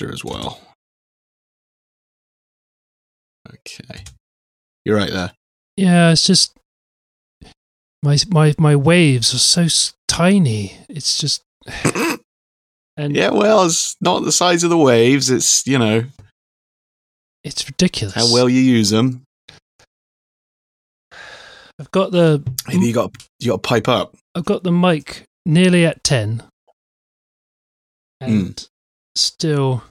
we're rolling on Zencastr as well. Okay. You're right there. Yeah, it's just my my my waves are so tiny. It's just and Yeah, well, it's not the size of the waves. It's, you know, it's ridiculous. how well you use them. I've got the Maybe you got you got to pipe up. I've got the mic nearly at ten, hmm. and still,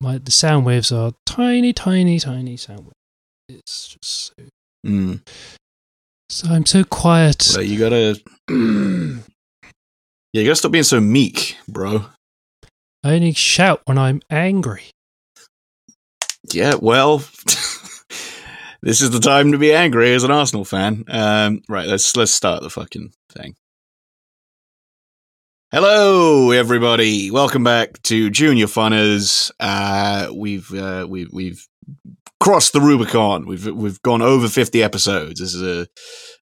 my the sound waves are tiny, tiny, tiny sound waves. It's just so, Mm. so I'm so quiet. So you gotta, yeah, you gotta stop being so meek, bro. I only shout when I'm angry. Yeah, well, this is the time to be angry as an Arsenal fan. Um, right, let's let's start the fucking thing. Hello, everybody. Welcome back to Junior Funners. Uh, we've uh, we've we've crossed the Rubicon. We've we've gone over fifty episodes. This is a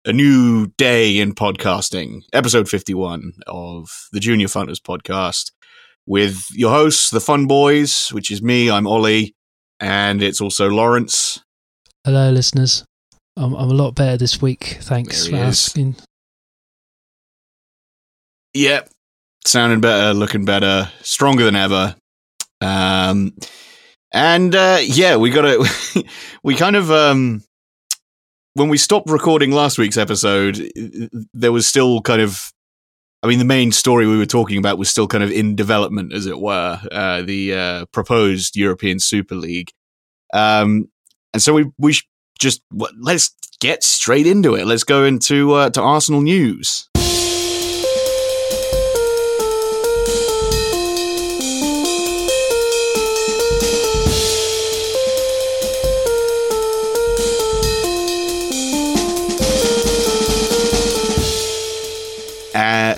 a new day in podcasting. Episode fifty one of the Junior Funners podcast with your hosts, the Fun Boys, which is me. I'm Ollie and it's also Lawrence. Hello, listeners. I'm I'm a lot better this week. Thanks for is. asking. Yep, sounding better, looking better, stronger than ever. Um, and uh, yeah, we got to. we kind of um, when we stopped recording last week's episode, there was still kind of. I mean, the main story we were talking about was still kind of in development, as it were, uh, the uh, proposed European Super League. Um, and so we we just let's get straight into it. Let's go into uh, to Arsenal news.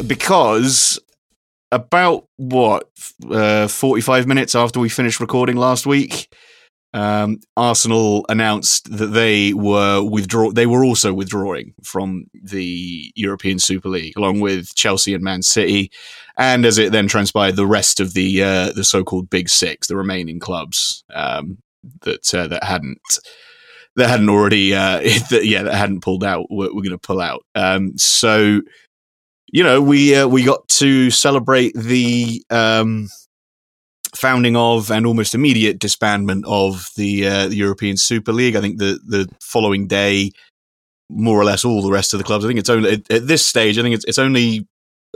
Because about what uh, 45 minutes after we finished recording last week um, arsenal announced that they were withdraw they were also withdrawing from the european super league along with chelsea and man city and as it then transpired the rest of the uh, the so-called big six the remaining clubs um, that uh, that hadn't that hadn't already uh, that, yeah that hadn't pulled out were, were going to pull out. Um, so you know, we uh, we got to celebrate the um, founding of and almost immediate disbandment of the, uh, the European Super League. I think the the following day, more or less, all the rest of the clubs. I think it's only at, this stage. I think it's it's only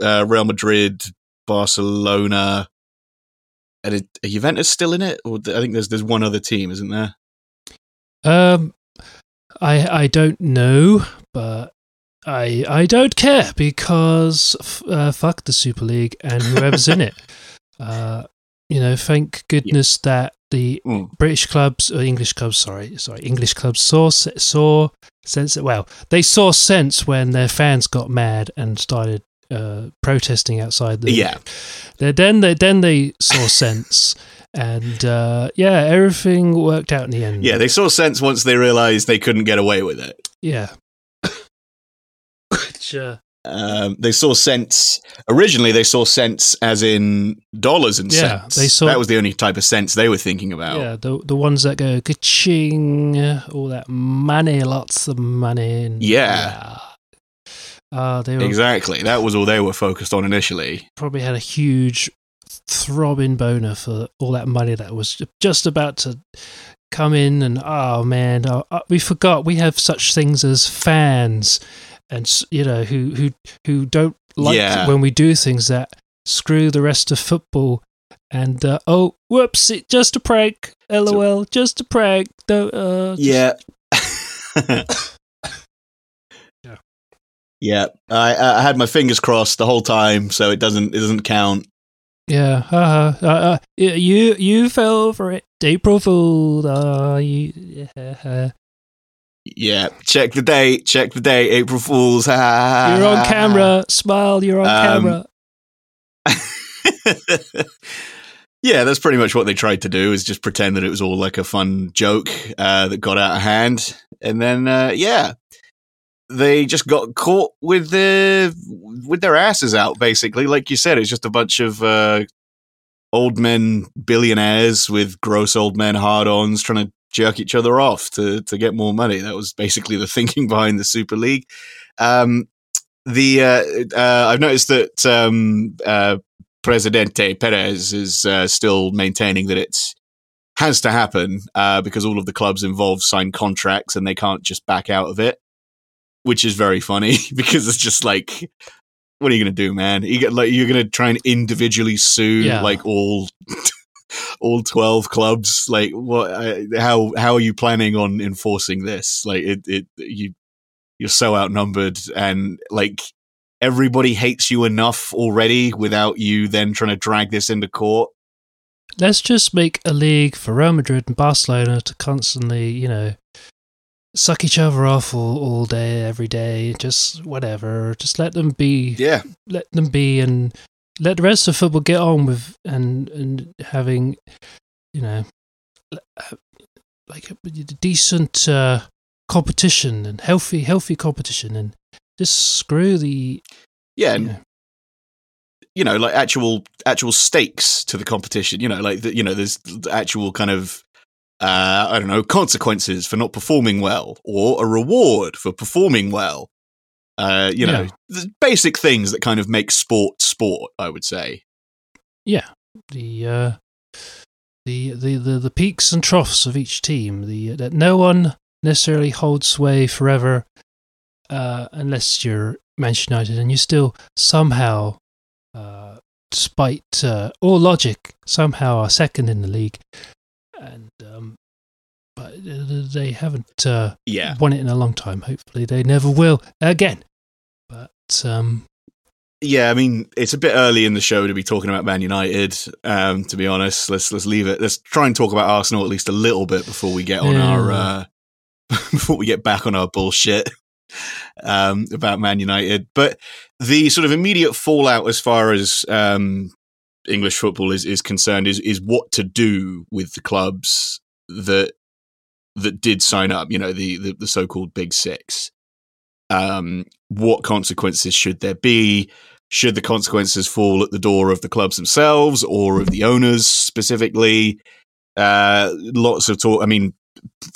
uh, Real Madrid, Barcelona, and it, are Juventus still in it. Or I think there's there's one other team, isn't there? Um, I I don't know, but I I don't care because f- uh, fuck the Super League and whoever's in it. Uh, you know, thank goodness that the Mm. British clubs or English clubs, sorry, sorry, English clubs saw saw sense. Well, they saw sense when their fans got mad and started uh, protesting outside the. Yeah. They, then they then they saw sense. And uh, yeah, everything worked out in the end. Yeah, they saw sense once they realised they couldn't get away with it. Yeah. Uh, Um, they saw sense originally. They saw sense as in dollars and Yeah, cents. they saw- that was the only type of sense they were thinking about. yeah, the the ones that go ka-ching, all that money, lots of money. And, Yeah. Uh, they were Exactly. That was all they were focused on initially. probably had a huge throbbing boner for all that money that was just about to come in. And oh man, uh, we forgot we have such things as fans, and you know who who who don't like Yeah. when we do things that screw the rest of football. And uh, oh, whoops! It just a prank. LOL, just a prank. Don't, uh, just- Yeah. Yeah. Yeah. I, I had my fingers crossed the whole time, so it doesn't it doesn't count. Yeah, uh, uh, uh, you you fell for it. April Fool. Uh, you, yeah. Yeah. Check the date. Check the date. April Fools. You're on camera. Smile. You're on Um, camera. yeah, that's pretty much what they tried to do is just pretend that it was all like a fun joke uh, that got out of hand, and then uh, yeah, they just got caught with their with their asses out. Basically, like you said, it's just a bunch of uh, old men billionaires with gross old men hard-ons trying to jerk each other off to to get more money. That was basically the thinking behind the Super League. Um, the uh, uh, I've noticed that um, uh, Presidente Perez is uh, still maintaining that it has to happen uh, because all of the clubs involved sign contracts and they can't just back out of it, which is very funny because it's just like. What are you gonna do, man? You get like you're gonna try and individually sue Yeah. like all all 12 clubs like what how how are you planning on enforcing this? Like it it you you're so outnumbered and like everybody hates you enough already without you then trying to drag this into court? Let's just make a league for Real Madrid and Barcelona to constantly, you know, suck each other off all, all day, every day, just whatever. Just let them be. Yeah. Let them be and let the rest of football get on with and and having you know like a decent uh, competition and healthy healthy competition and just screw the yeah you know, you know like actual actual stakes to the competition you know like the, you know there's actual kind of uh i don't know consequences for not performing well or a reward for performing well uh you know Yeah. the basic things that kind of make sport sport i would say. Yeah. The uh the, the the the peaks and troughs of each team the that no one necessarily holds sway forever uh unless you're Manchester United and you still somehow uh despite uh, all logic somehow are second in the league. And um but uh, they haven't uh yeah. won it in a long time. Hopefully they never will again but um Yeah, I mean, it's a bit early in the show to be talking about Man United. Um, to be honest, let's let's leave it. Let's try and talk about Arsenal at least a little bit before we get on Yeah. our uh, before we get back on our bullshit um, about Man United. But the sort of immediate fallout as far as um, English football is is concerned is is what to do with the clubs that that did sign up. You know, the the, the so called Big Six. Um, what consequences should there be? Should the consequences fall at the door of the clubs themselves or of the owners specifically? Uh, lots of talk. I mean,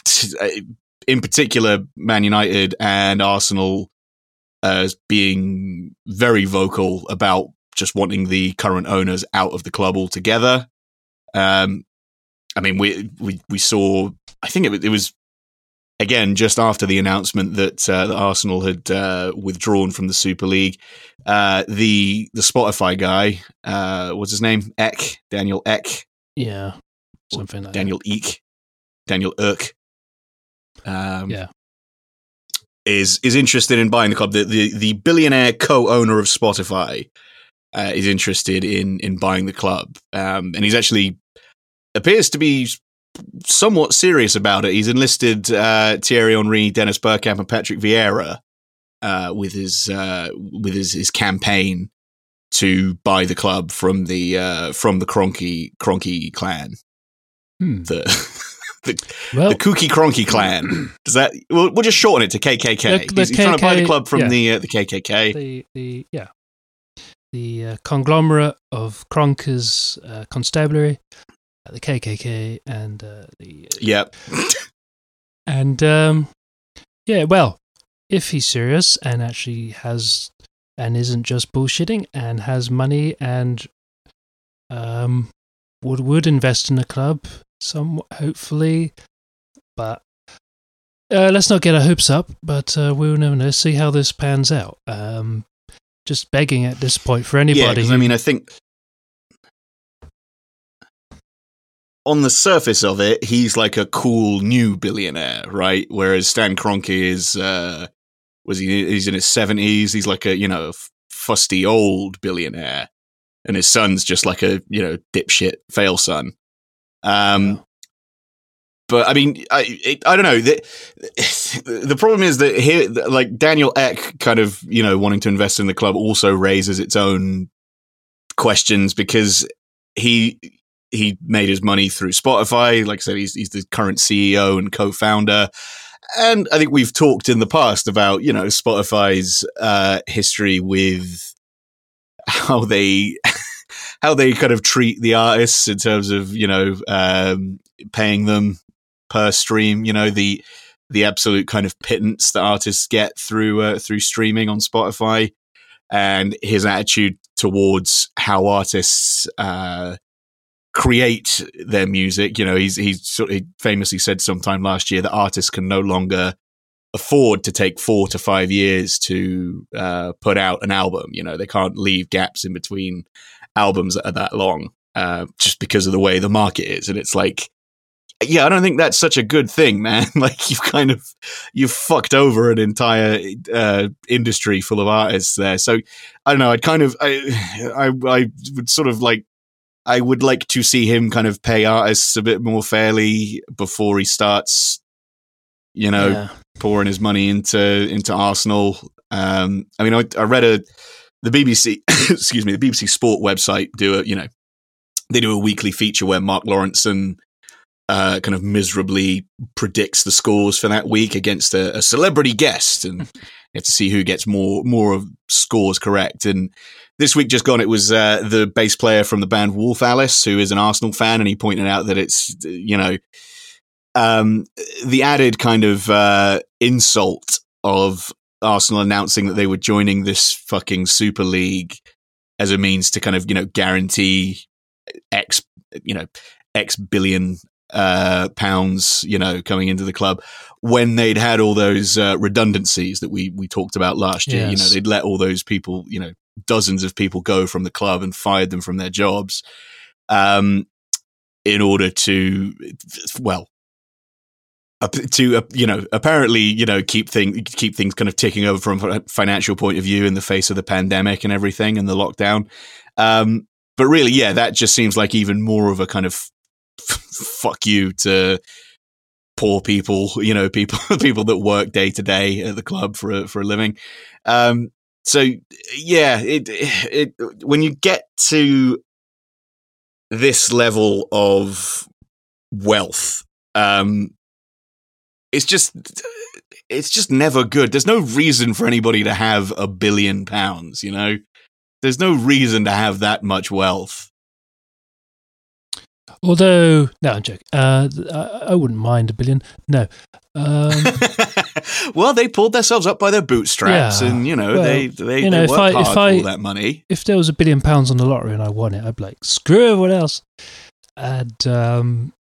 in particular, Man United and Arsenal as being very vocal about just wanting the current owners out of the club altogether. Um, I mean, we we we saw. I think it was again just after the announcement that, uh, that Arsenal had uh, withdrawn from the Super League. Uh, the the Spotify guy, uh, what's his name? Ek Daniel Ek yeah something like that. Daniel Eek, Daniel Irk. Um, Yeah. is is interested in buying the club. The the, the billionaire co-owner of Spotify uh, is interested in in buying the club, um, and he's actually appears to be somewhat serious about it. He's enlisted uh, Thierry Henry, Dennis Bergkamp, and Patrick Vieira uh, with his uh, with his, his campaign to buy the club from the uh, from the Cronky Cronky clan Hmm. the well the Kooky Cronky clan. Does that? We'll, we'll just shorten it to KKK. The- the he's, he's trying to buy the club from yeah. the uh, the KKK. the the yeah the uh, conglomerate of Kronkers uh, Constabulary, the KKK, and uh, the Yep. and um, yeah. Well, if he's serious and actually has and isn't just bullshitting and has money and um would would invest in a club, some hopefully, but. Uh, let's not get our hopes up, but uh, we'll never know. See how this pans out. Um, just begging at this point for anybody. Yeah, I mean, I think on the surface of it, he's like a cool new billionaire, right? Whereas Stan Kroenke is, uh, was he? He's in his seventies. He's like a you know fusty old billionaire, and his son's just like a you know dipshit fail son. Um, but I mean, I it, I don't know. The, the problem is that here, like Daniel Ek, kind of you know wanting to invest in the club, also raises its own questions because he he made his money through Spotify. Like I said, he's he's the current CEO and co-founder, and I think we've talked in the past about you know Spotify's uh, history with how they how they kind of treat the artists in terms of you know um, paying them per stream. You know the the absolute kind of pittance that artists get through uh, through streaming on Spotify, and his attitude towards how artists uh, create their music. You know, he's he's sort of, he famously said sometime last year that artists can no longer afford to take four to five years to uh, put out an album. You know, they can't leave gaps in between albums that are that long uh, just because of the way the market is. And it's like, yeah, I don't think that's such a good thing, man. like you've kind of you've fucked over an entire uh, industry full of artists there. So I don't know. I'd kind of I I, I would sort of like I would like to see him kind of pay artists a bit more fairly before he starts, you know, yeah. pouring his money into into Arsenal. Um, I mean, I, I read a the BBC, excuse me, the BBC Sport website do a you know they do a weekly feature where Mark Lawrenson uh, kind of miserably predicts the scores for that week against a, a celebrity guest, and you have to see who gets more more of scores correct. And this week just gone, it was uh, the bass player from the band Wolf Alice, who is an Arsenal fan, and he pointed out that it's you know um, the added kind of uh, insult of Arsenal announcing that they were joining this fucking Super League as a means to kind of you know guarantee X you know X billion uh, pounds, you know, coming into the club when they'd had all those uh, redundancies that we we talked about last year. Yes. You know, they'd let all those people, you know, dozens of people go from the club and fired them from their jobs um, in order to, well, to uh, you know apparently you know keep things keep things kind of ticking over from a financial point of view in the face of the pandemic and everything and the lockdown um, but really yeah that just seems like even more of a kind of fuck you to poor people you know people people that work day to day at the club for a, for a living um, so yeah, it, it when you get to this level of wealth, um, it's just it's just never good. There's no reason for anybody to have a billion pounds. You know, there's no reason to have that much wealth. Although, no, I'm joking. Uh, I wouldn't mind a billion. No. Um, well, they pulled themselves up by their bootstraps, yeah, and you know well, they they, you know, they if I, if I, all that money. If there was a billion pounds on the lottery and I won it, I'd be like, screw everyone else. And um,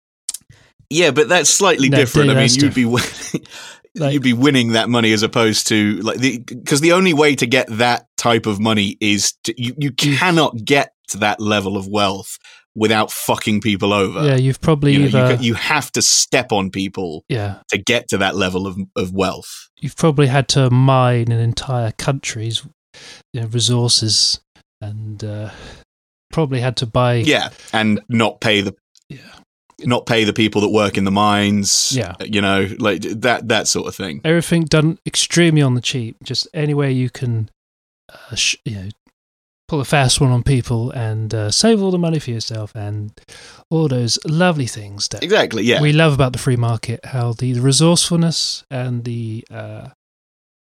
yeah, but that's slightly no, different. I mean, you'd be like, you'd be winning that money as opposed to like the because the only way to get that type of money is to, you you cannot get to that level of wealth without fucking people over. Yeah, you've probably you, know, either, you, you, have to step on people. Yeah. to get to that level of of wealth. You've probably had to mine an entire country's you know, resources and uh, probably had to buy. Yeah, and not pay the. Yeah. Not pay the people that work in the mines. Yeah, you know, like that that sort of thing. Everything done extremely on the cheap. Just any way you can, uh, sh- you know, pull a fast one on people and uh, save all the money for yourself and all those lovely things that exactly yeah. we love about the free market how the, the resourcefulness and the uh,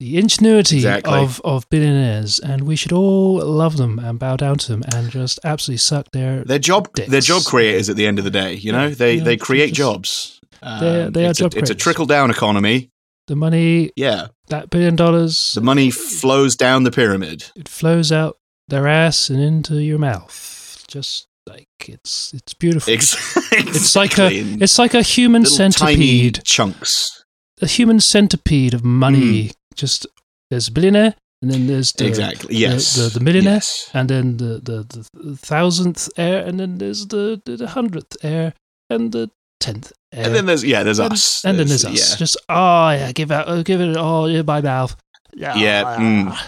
the ingenuity exactly. of, of billionaires and we should all love them and bow down to them and just absolutely suck their their job dicks. their job creators at the end of the day you know? They yeah, they create just, jobs. They're, they are it's job a, it's a trickle down economy. The money yeah. that billion dollars the money flows down the pyramid. It flows out their ass and into your mouth. Just like it's it's beautiful. Exactly. It's like a it's like a human Little centipede. chunks. A human centipede of money. Mm. Just there's a billionaire, and then there's the, exactly yes the, the, the millionaire, yes. and then the, the the thousandth heir, and then there's the the hundredth heir, and the tenth heir. And then there's yeah, there's and, us, and there's, then there's us. Yeah. Just oh yeah, give out, uh, give it oh yeah, my mouth. Yeah, yeah. Mm.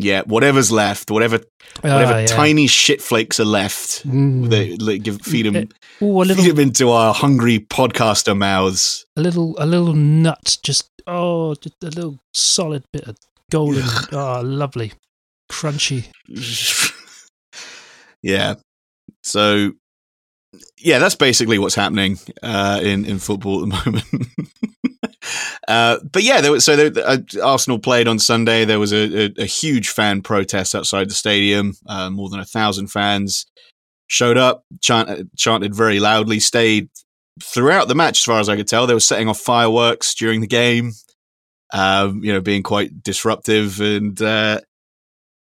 Yeah, whatever's left, whatever, whatever ah, yeah. tiny shit flakes are left, mm. they, like, give, feed them, Ooh, little, feed them into our hungry podcaster mouths. A little, a little nut, just oh, just a little solid bit of golden, oh, lovely, crunchy. yeah. So, yeah, that's basically what's happening uh, in in football at the moment. Uh, but yeah, there was, so there, uh, Arsenal played on Sunday. There was a, a, a huge fan protest outside the stadium. Uh, more than a thousand fans showed up, chant, chanted very loudly, stayed throughout the match, as far as I could tell. They were setting off fireworks during the game, um, you know, being quite disruptive. And uh,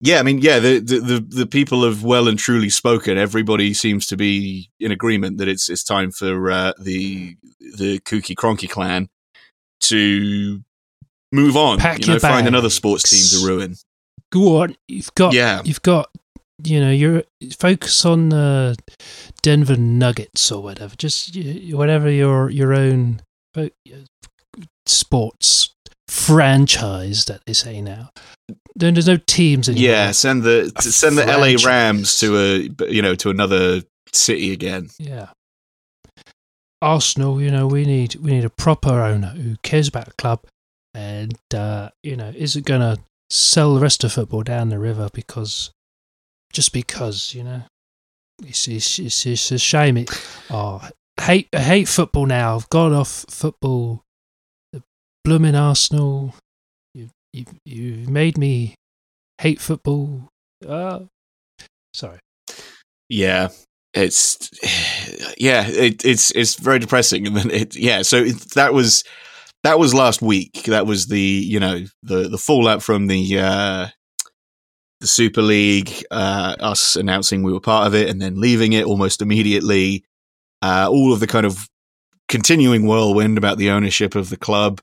yeah, I mean, yeah, the, the, the the people have well and truly spoken. Everybody seems to be in agreement that it's it's time for uh, the the Kooky Cronky clan to move on. Pack you know, find another sports team to ruin. Go on, you've got, Yeah. you've got, you know, you're focus on the Denver Nuggets or whatever. Just whatever your your own uh, sports franchise that they say now. Then There's no teams anymore. Yeah, send the send the LA. Rams to a you know to another city again. Yeah. Arsenal, you know, we need we need a proper owner who cares about the club and uh, you know, isn't gonna sell the rest of football down the river because just because, you know. It's it's, it's, it's a shame it oh I hate I hate football now. I've gone off football the blooming Arsenal. You you you made me hate football. Uh, sorry. Yeah, it's yeah, it, it's it's very depressing, and then it yeah. So it, that was that was last week. That was the you know the the fallout from the uh, the Super League, uh, us announcing we were part of it and then leaving it almost immediately. Uh, all of the kind of continuing whirlwind about the ownership of the club.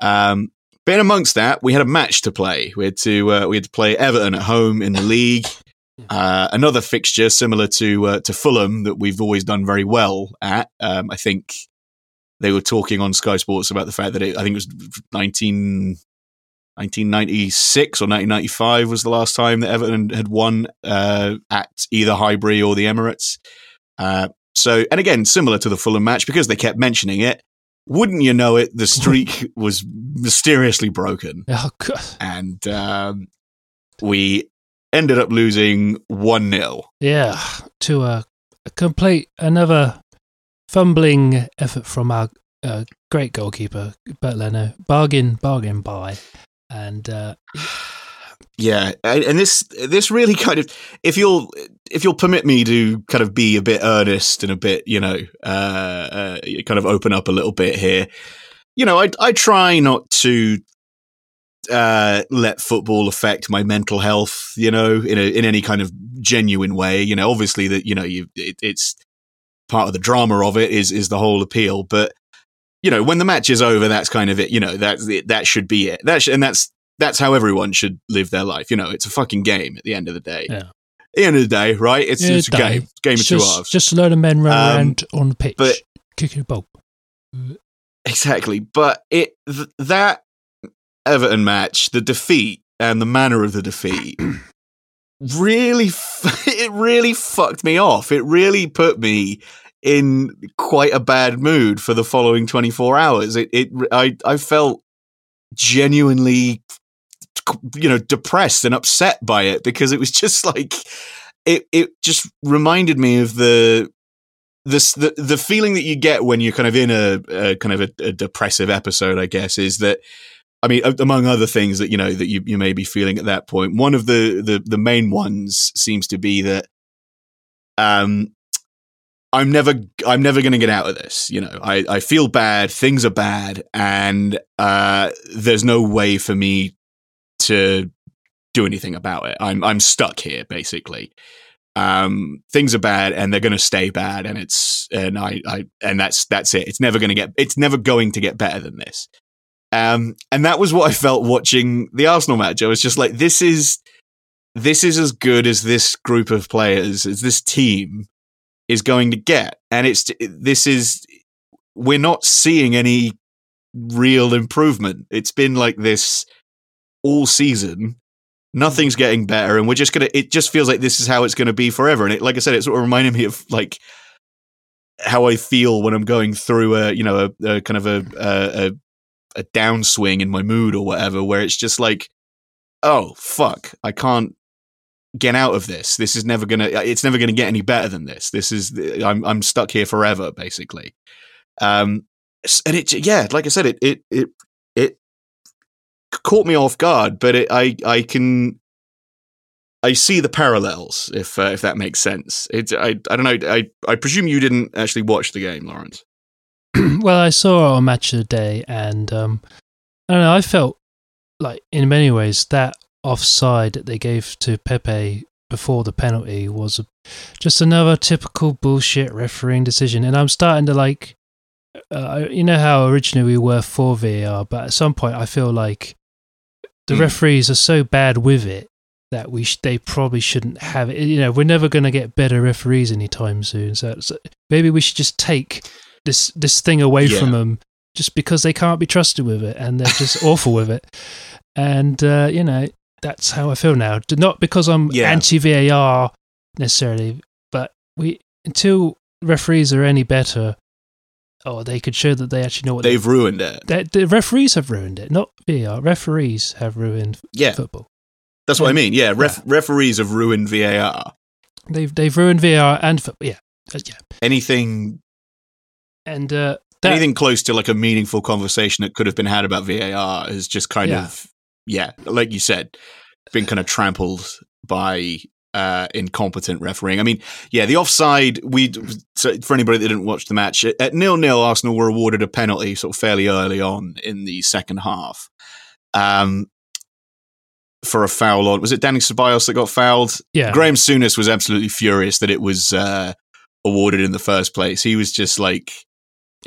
Um, but amongst that, we had a match to play. We had to uh, we had to play Everton at home in the league. Uh, another fixture similar to uh, to Fulham that we've always done very well at. Um, I think they were talking on Sky Sports about the fact that it, I think it was 19, 1996 or 1995 was the last time that Everton had won uh, at either Highbury or the Emirates. Uh, so, and again, similar to the Fulham match, because they kept mentioning it, wouldn't you know it, the streak was mysteriously broken Oh, God. and um, we ended up losing 1 0. Yeah, to a, a complete another fumbling effort from our uh, great goalkeeper Bernd Leno. Bargain, bargain buy, and uh, Yeah, and this this really kind of if you'll if you'll permit me to kind of be a bit earnest and a bit you know uh, uh, kind of open up a little bit here, you know I I try not to uh, let football affect my mental health, you know, in a, in any kind of genuine way. You know, obviously that you know you it, it's part of the drama of it is is the whole appeal, but you know when the match is over, that's kind of it. You know that that should be it. That sh- and that's that's how everyone should live their life. You know, it's a fucking game at the end of the day. Yeah. At the end of the day, right? It's, it's a day. game. Game of two just, halves. just a load of men run Um, around on the pitch, but- kicking a ball. Exactly. But it th- that Everton match, the defeat and the manner of the defeat really it really fucked me off. It really put me in quite a bad mood for the following 24 hours. It it I I felt genuinely you know depressed and upset by it because it was just like it it just reminded me of the this the the feeling that you get when you're kind of in a, a kind of a, a depressive episode, I guess, is that I mean, among other things that you know that you, you may be feeling at that point, one of the the, the main ones seems to be that um I'm never I'm never going to get out of this. You know, I I feel bad, things are bad, and uh, there's no way for me to do anything about it. I'm I'm stuck here basically um, things are bad and they're going to stay bad and it's and I, I and that's that's it it's never going to get it's never going to get better than this um and that was what i felt watching the arsenal match. I was just like this is this is as good as this group of players as this team is going to get. And it's this is we're not seeing any real improvement. It's been like this all season. Nothing's getting better and we're just gonna it just feels like this is how it's gonna be forever. And it like i said it sort of reminded me of like how i feel when i'm going through a you know a, a kind of a, a a a downswing in my mood or whatever where it's just like oh fuck i can't get out of this this is never gonna it's never gonna get any better than this this is i'm i'm stuck here forever basically um and it yeah, like I said, it it it it caught me off guard, but it, I I can I see the parallels if uh, if that makes sense. It I I don't know. I I presume you didn't actually watch the game, Lawrence. well, I saw a match of the day, and um, I don't know. I felt like, in many ways, that offside that they gave to Pepe before the penalty was a, just another typical bullshit refereeing decision. And I'm starting to like, uh, you know how originally we were for VAR, but at some point I feel like the Mm. referees are so bad with it that we sh- they probably shouldn't have it. You know, we're never going to get better referees anytime soon. So, so maybe we should just take this this thing away Yeah. from them just because they can't be trusted with it and they're just awful with it. And uh, you know, that's how I feel now. Not because I'm Yeah. anti VAR necessarily, but we until referees are any better, or they could show that they actually know what They've ruined it. they, the referees have ruined it, not VAR. Referees have ruined Yeah, football. that's what I mean. Yeah, ref- referees have ruined VAR. They've they've ruined VAR and football. Yeah, Uh, yeah. Anything And uh, that, anything close to like a meaningful conversation that could have been had about VAR is just kind Yeah. of yeah, like you said, been kind of trampled by uh, incompetent refereeing. I mean, yeah, the offside. We so for anybody that didn't watch the match at nil nil, Arsenal were awarded a penalty sort of fairly early on in the second half. Um, for a foul on was it Dani Ceballos that got fouled? yeah, Graham Souness was absolutely furious that it was uh, awarded in the first place. He was just like,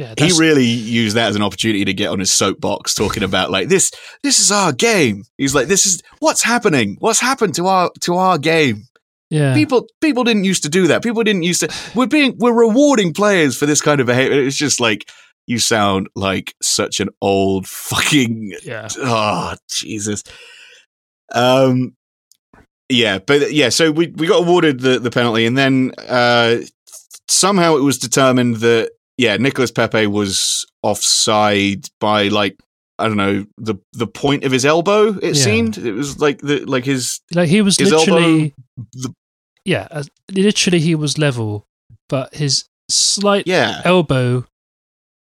yeah. he really used that as an opportunity to get on his soapbox talking about like this this is our game he's like this is what's happening what's happened to our to our game yeah. people people didn't used to do that people didn't used to we're being we're rewarding players for this kind of behavior it's just like you sound like such an old fucking yeah. oh jesus um yeah but yeah so we we got awarded the the penalty and then uh somehow it was determined that yeah Nicholas Pepe was offside by like I don't know the the point of his elbow it Yeah. seemed it was like the like his Like he was His literally, the, yeah, uh, literally he was level, but his slight yeah elbow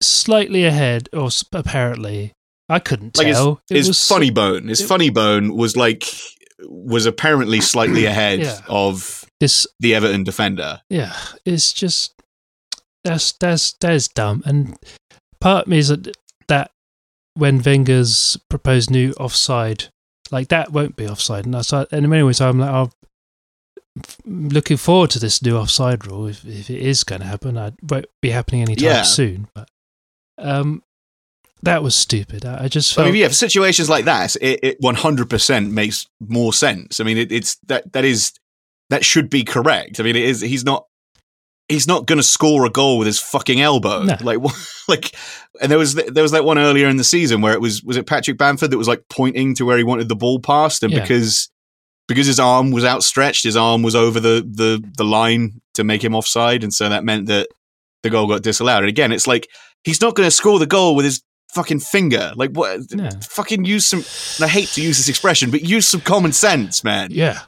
slightly ahead, or apparently I couldn't Like his- tell. It his was funny bone his it- funny bone was like was apparently slightly ahead Yeah. of this. the Everton defender Yeah, it's just that's that's that's dumb. And part of me is that that when Wenger's proposed new offside, like that won't be offside. And I so and in many ways, I'm like, I'm looking forward to this new offside rule. If, if it is going to happen, I won't be happening anytime Yeah. soon. But um, that was stupid. I, just I mean, yeah, for situations like that, it, it 100% makes more sense. I mean, it, it's that that is that should be correct. I mean, it is. He's not. He's not going to score a goal with his fucking elbow. No. Like, like, and there was there was that one earlier in the season where it was was it Patrick Bamford that was like pointing to where he wanted the ball passed, and Yeah. because because his arm was outstretched, his arm was over the the the line to make him offside, and so that meant that the goal got disallowed. And again, it's like he's not going to score the goal with his fucking finger. Like what? Fucking use some. And I hate to use this expression, but use some common sense, man. Yeah.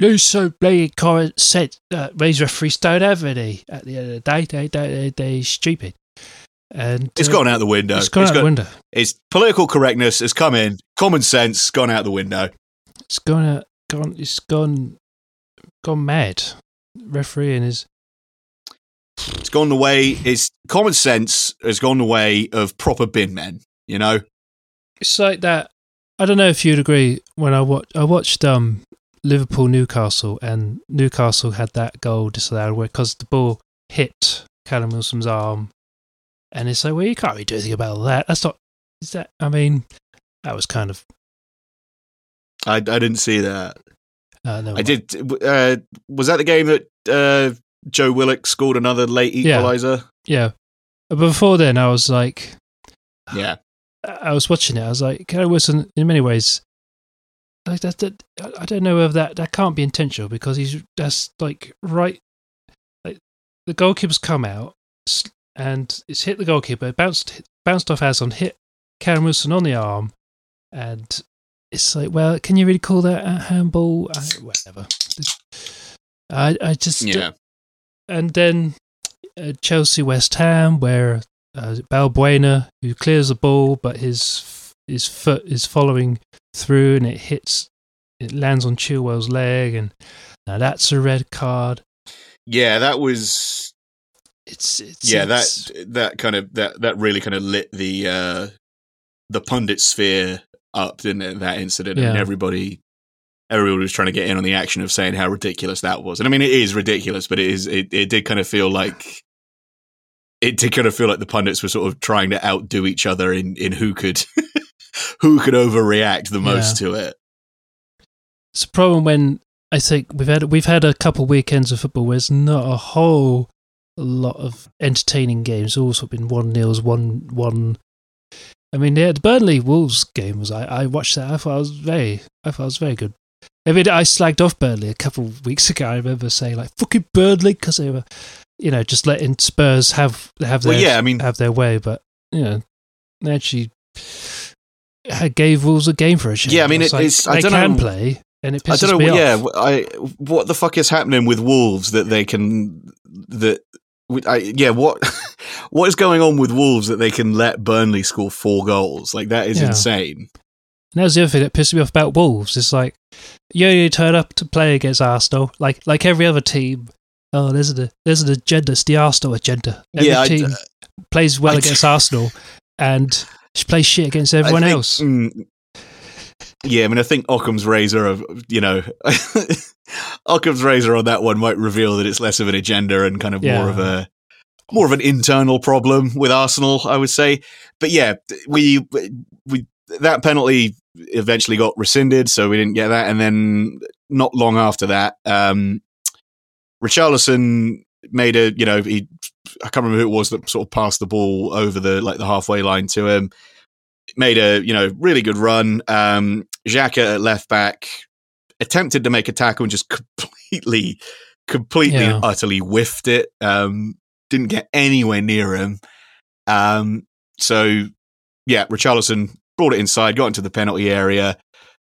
Lose so bloody current said uh, these referees don't have any at the end of the day. They they they they stupid. And It's uh, gone out the window. It's gone out the window. It's political correctness has come in. Common sense gone out the window. It's gone out, gone. It's gone gone mad. Refereeing is It's gone the way. It's common sense has gone the way of proper bin men. You know. it's like that. I don't know if you'd agree. When I watched, I watched um Liverpool Newcastle, and Newcastle had that goal disallowed because the ball hit Callum Wilson's arm, and it's like, well, you can't really do anything about that. That's not. Is that? I mean, that was kind of. I, I didn't see that. Uh, no, I did. Uh, was that the game that uh, Joe Willock scored another late Yeah. equalizer? Yeah, but before then, I was like, Yeah. I was watching it. I was like, Callum Wilson, in many ways, like that. that I don't know whether that that can't be intentional because he's that's like right, like the goalkeeper's come out and it's hit the goalkeeper, bounced bounced off Hazon, hit Callum Wilson on the arm, and it's like, well, can you really call that a handball? Uh, whatever. I I just Yeah. and then uh, Chelsea West Ham where uh, Balbuena who clears the ball, but his his foot is following through and it hits, it lands on Chilwell's leg, and now that's a red card. Yeah, that was It's, it's yeah it's- that that kind of that that really kind of lit the uh the pundit sphere up didn't it that incident? And everybody everybody was trying to get in on the action of saying how ridiculous that was. And i mean it is ridiculous but it is it, it did kind of feel like it did kind of feel like the pundits were sort of trying to outdo each other in in who could who could overreact the most to it It's a problem when I think we've had we've had a couple weekends of football where there's not a whole lot of entertaining games. Of been one nils, one one. I mean, yeah, the Burnley Wolves game was. I, I watched that. I thought it was very. I thought it was very good. I mean, I slagged off Burnley a couple of weeks ago. I remember saying like "fucking Burnley" because they were, you know, just letting Spurs have have their Well, yeah, I mean- have their way. But you know, they actually Uh, gave Wolves a game for a change. Yeah, I mean, was it- like, it's- I they don't can know- play, and it I pisses don't know. me Yeah, off. I what the fuck is happening with Wolves that they can that I, yeah what what is going on with Wolves that they can let Burnley score four goals? Like that is Yeah. insane. And that was the other thing that pissed me off about Wolves. It's like you only turn up to play against Arsenal, like like every other team. Oh, there's a there's an agenda. It's the Arsenal agenda. Every Yeah, I- team plays well I- against Arsenal, and she plays shit against everyone think- else. mm, yeah, I mean, I think Occam's razor of you know Occam's razor on that one might reveal that it's less of an agenda and kind of Yeah. more of a more of an internal problem with Arsenal, I would say. But yeah, we we that penalty eventually got rescinded, so we didn't get that. And then not long after that, um, Richarlison made a you know he I can't remember who it was that sort of passed the ball over the like the halfway line to him. Made a you know really good run. Um, Xhaka at left back attempted to make a tackle and just completely, completely, Yeah. and utterly whiffed it. Um, didn't get anywhere near him. Um, so yeah, Richarlison brought it inside, got into the penalty area,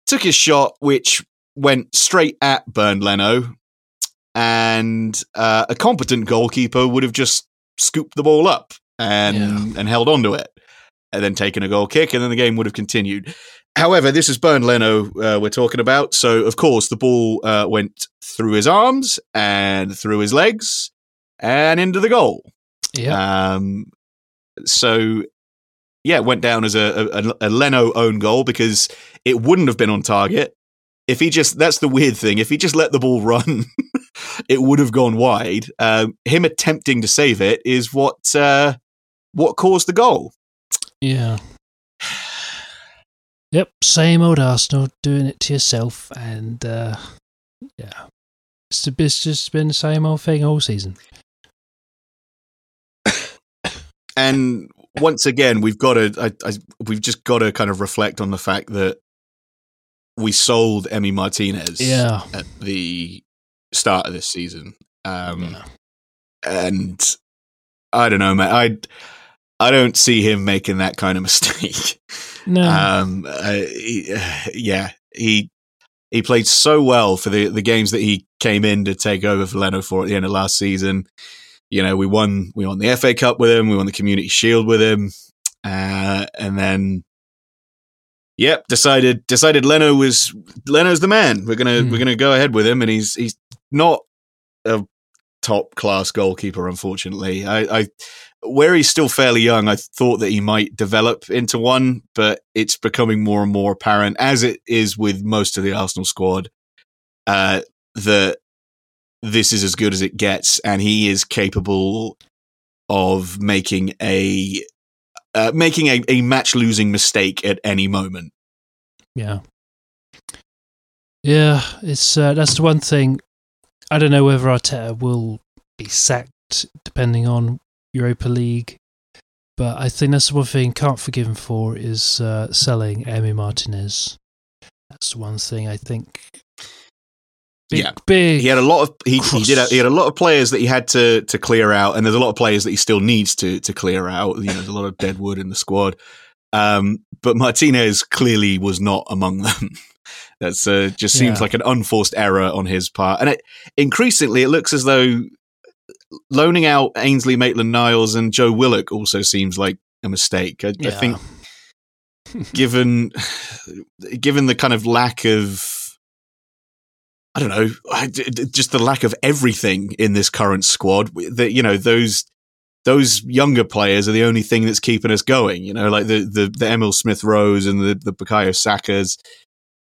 took his shot, which went straight at Bernd Leno, and uh, a competent goalkeeper would have just scooped the ball up and Yeah. and held onto it, and then taken a goal kick, and then the game would have continued. However, this is Bernd Leno uh, we're talking about, so of course the ball uh, went through his arms and through his legs and into the goal. Yeah, Um, so yeah, it went down as a, a, a Leno own goal because it wouldn't have been on target if he just. That's the weird thing. If he just let the ball run, it would have gone wide. Um, him attempting to save it is what uh, what caused the goal. yeah. Yep, same old Arsenal doing it to yourself, and uh, yeah, it's, it's just been the same old thing all season. And once again, we've got to. I, I, we've just got to kind of reflect on the fact that we sold Emi Martinez. Yeah, at the start of this season. Um, Yeah. And I don't know, man. I I don't see him making that kind of mistake. no, Um, uh, he, yeah, he he played so well for the the games that he came in to take over for Leno for at the end of last season. You know, we won we won the FA Cup with him, we won the Community Shield with him, uh, and then. Yep, decided decided Leno was Leno's the man. We're gonna Hmm. we're gonna go ahead with him, and he's he's not a top class goalkeeper, unfortunately. I, I where he's still fairly young, I thought that he might develop into one, but it's becoming more and more apparent, as it is with most of the Arsenal squad, uh, that this is as good as it gets, and he is capable of making a uh, making a, a match losing mistake at any moment. Yeah. Yeah, it's uh, that's the one thing. I don't know whether Arteta will be sacked depending on Europa League, but I think that's the one thing can't forgive him for is uh, selling Emi Martinez. That's the one thing I think. Big, Yeah. big. He had a lot of he, he did Cross. he had a lot of players that he had to to clear out, and there's a lot of players that he still needs to to clear out. You know, there's a lot of dead wood in the squad. Um, but Martinez clearly was not among them. That's uh, just seems Yeah. like an unforced error on his part, and it, increasingly it looks as though loaning out Ainsley Maitland Niles and Joe Willock also seems like a mistake. I, I think given given the kind of lack of I don't know, just the lack of everything in this current squad. That you know those those younger players are the only thing that's keeping us going. You know, like the the, the Emile Smith Rowe and the the Bukayo Sakas.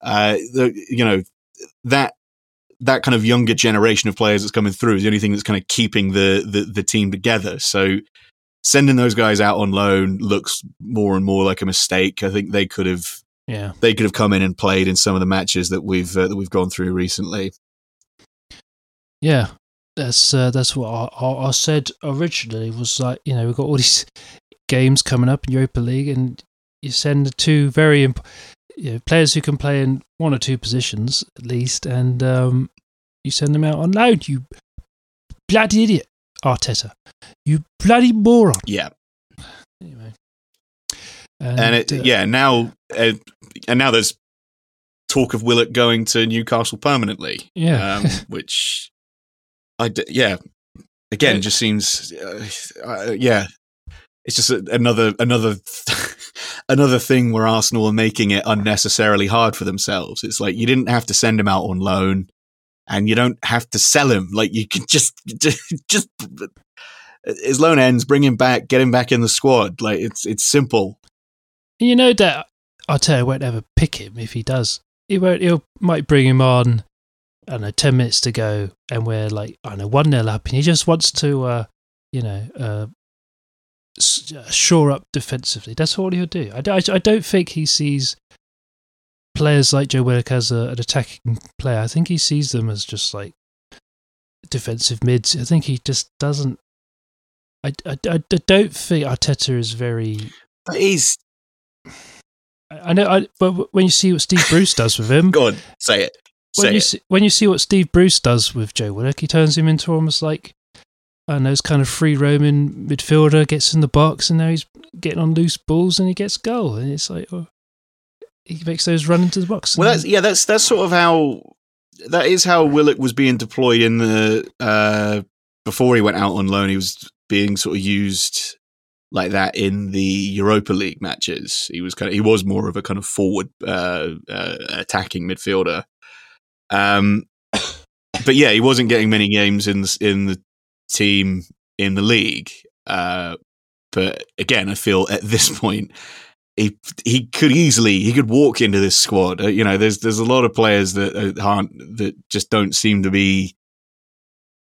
Uh, the, you know that that kind of younger generation of players that's coming through is the only thing that's kind of keeping the the, the team together. So sending those guys out on loan looks more and more like a mistake. I think they could have yeah. they could have come in and played in some of the matches that we've uh, that we've gone through recently. Yeah, that's uh, that's what I, I, I said originally. Was like you know we've got all these games coming up in Europa League, and you send the two very imp- you know, players who can play in one or two positions at least, and um, you send them out on loan. You bloody idiot, Arteta! You bloody moron. Yeah, Anyway, and it, uh, yeah now uh, and now there's talk of Willock going to Newcastle permanently. yeah, um, which I d- yeah again Yeah. just seems uh, uh, yeah it's just a, another another another thing where Arsenal are making it unnecessarily hard for themselves. It's like you didn't have to send him out on loan, and you don't have to sell him. Like you can just just, just his loan ends, bring him back, get him back in the squad. Like it's it's simple. You know that Arteta won't ever pick him if he does. He won't. He'll might bring him on. I know, ten minutes to go, and we're like, I don't know, one 0 up, and he just wants to, uh, you know, uh, uh, shore up defensively. That's all he'll do. I, don't- I don't think he sees players like Joe Willock as a, an attacking player. I think he sees them as just like defensive mids. I think he just doesn't. I, I, I don't think Arteta is very But he's I know, I, but when you see what Steve Bruce does with him, go on, say it, when you it. see, when you see what Steve Bruce does with Joe Willock, he turns him into almost like I don't know, this kind of free roaming midfielder, gets in the box, and now he's getting on loose balls and he gets goal, and it's like oh, he makes those run into the box. Well, that's yeah, that's that's sort of how that is how Willock was being deployed in the uh, before he went out on loan. He was being sort of used like that in the Europa League matches. He was kind of he was more of a kind of forward uh, uh, attacking midfielder. Um, but yeah, he wasn't getting many games in the, in the team in the league. Uh, but again, I feel at this point he he could easily he could walk into this squad. Uh, you know, there's there's a lot of players that uh, aren't that just don't seem to be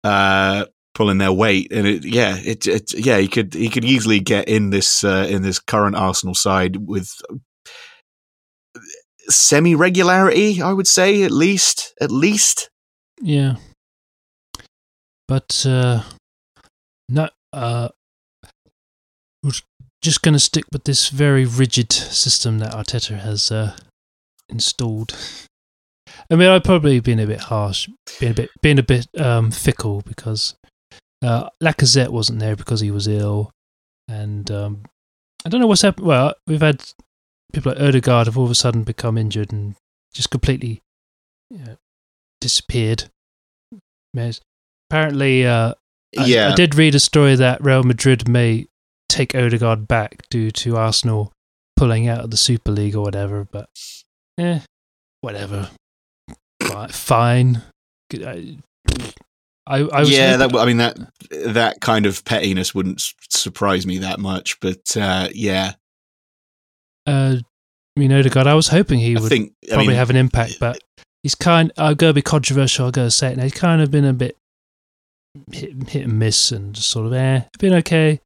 uh, pulling their weight, and it, yeah, it, it yeah he could he could easily get in this uh, in this current Arsenal side with semi regularity. I would say at least at least. yeah, but uh, no, uh, we're just going to stick with this very rigid system that Arteta has uh, installed. I mean, I've probably been a bit harsh, being a bit, being a bit um, fickle because uh, Lacazette wasn't there because he was ill, and um, I don't know what's happened. Well, we've had people like Odegaard have all of a sudden become injured and just completely you know, disappeared. Apparently, uh, I- yeah, I, did read a story that Real Madrid may take Odegaard back due to Arsenal pulling out of the Super League or whatever. But, eh, whatever. Fine. I, I, yeah, that I mean that that kind of pettiness wouldn't surprise me that much, but uh, yeah, uh, know, mean, God, I was hoping he I would think probably mean, have an impact, but he's kind. I'll go be controversial. I'll go say it now. He's kind of been a bit hit, hit and miss, and just sort of eh, been okay.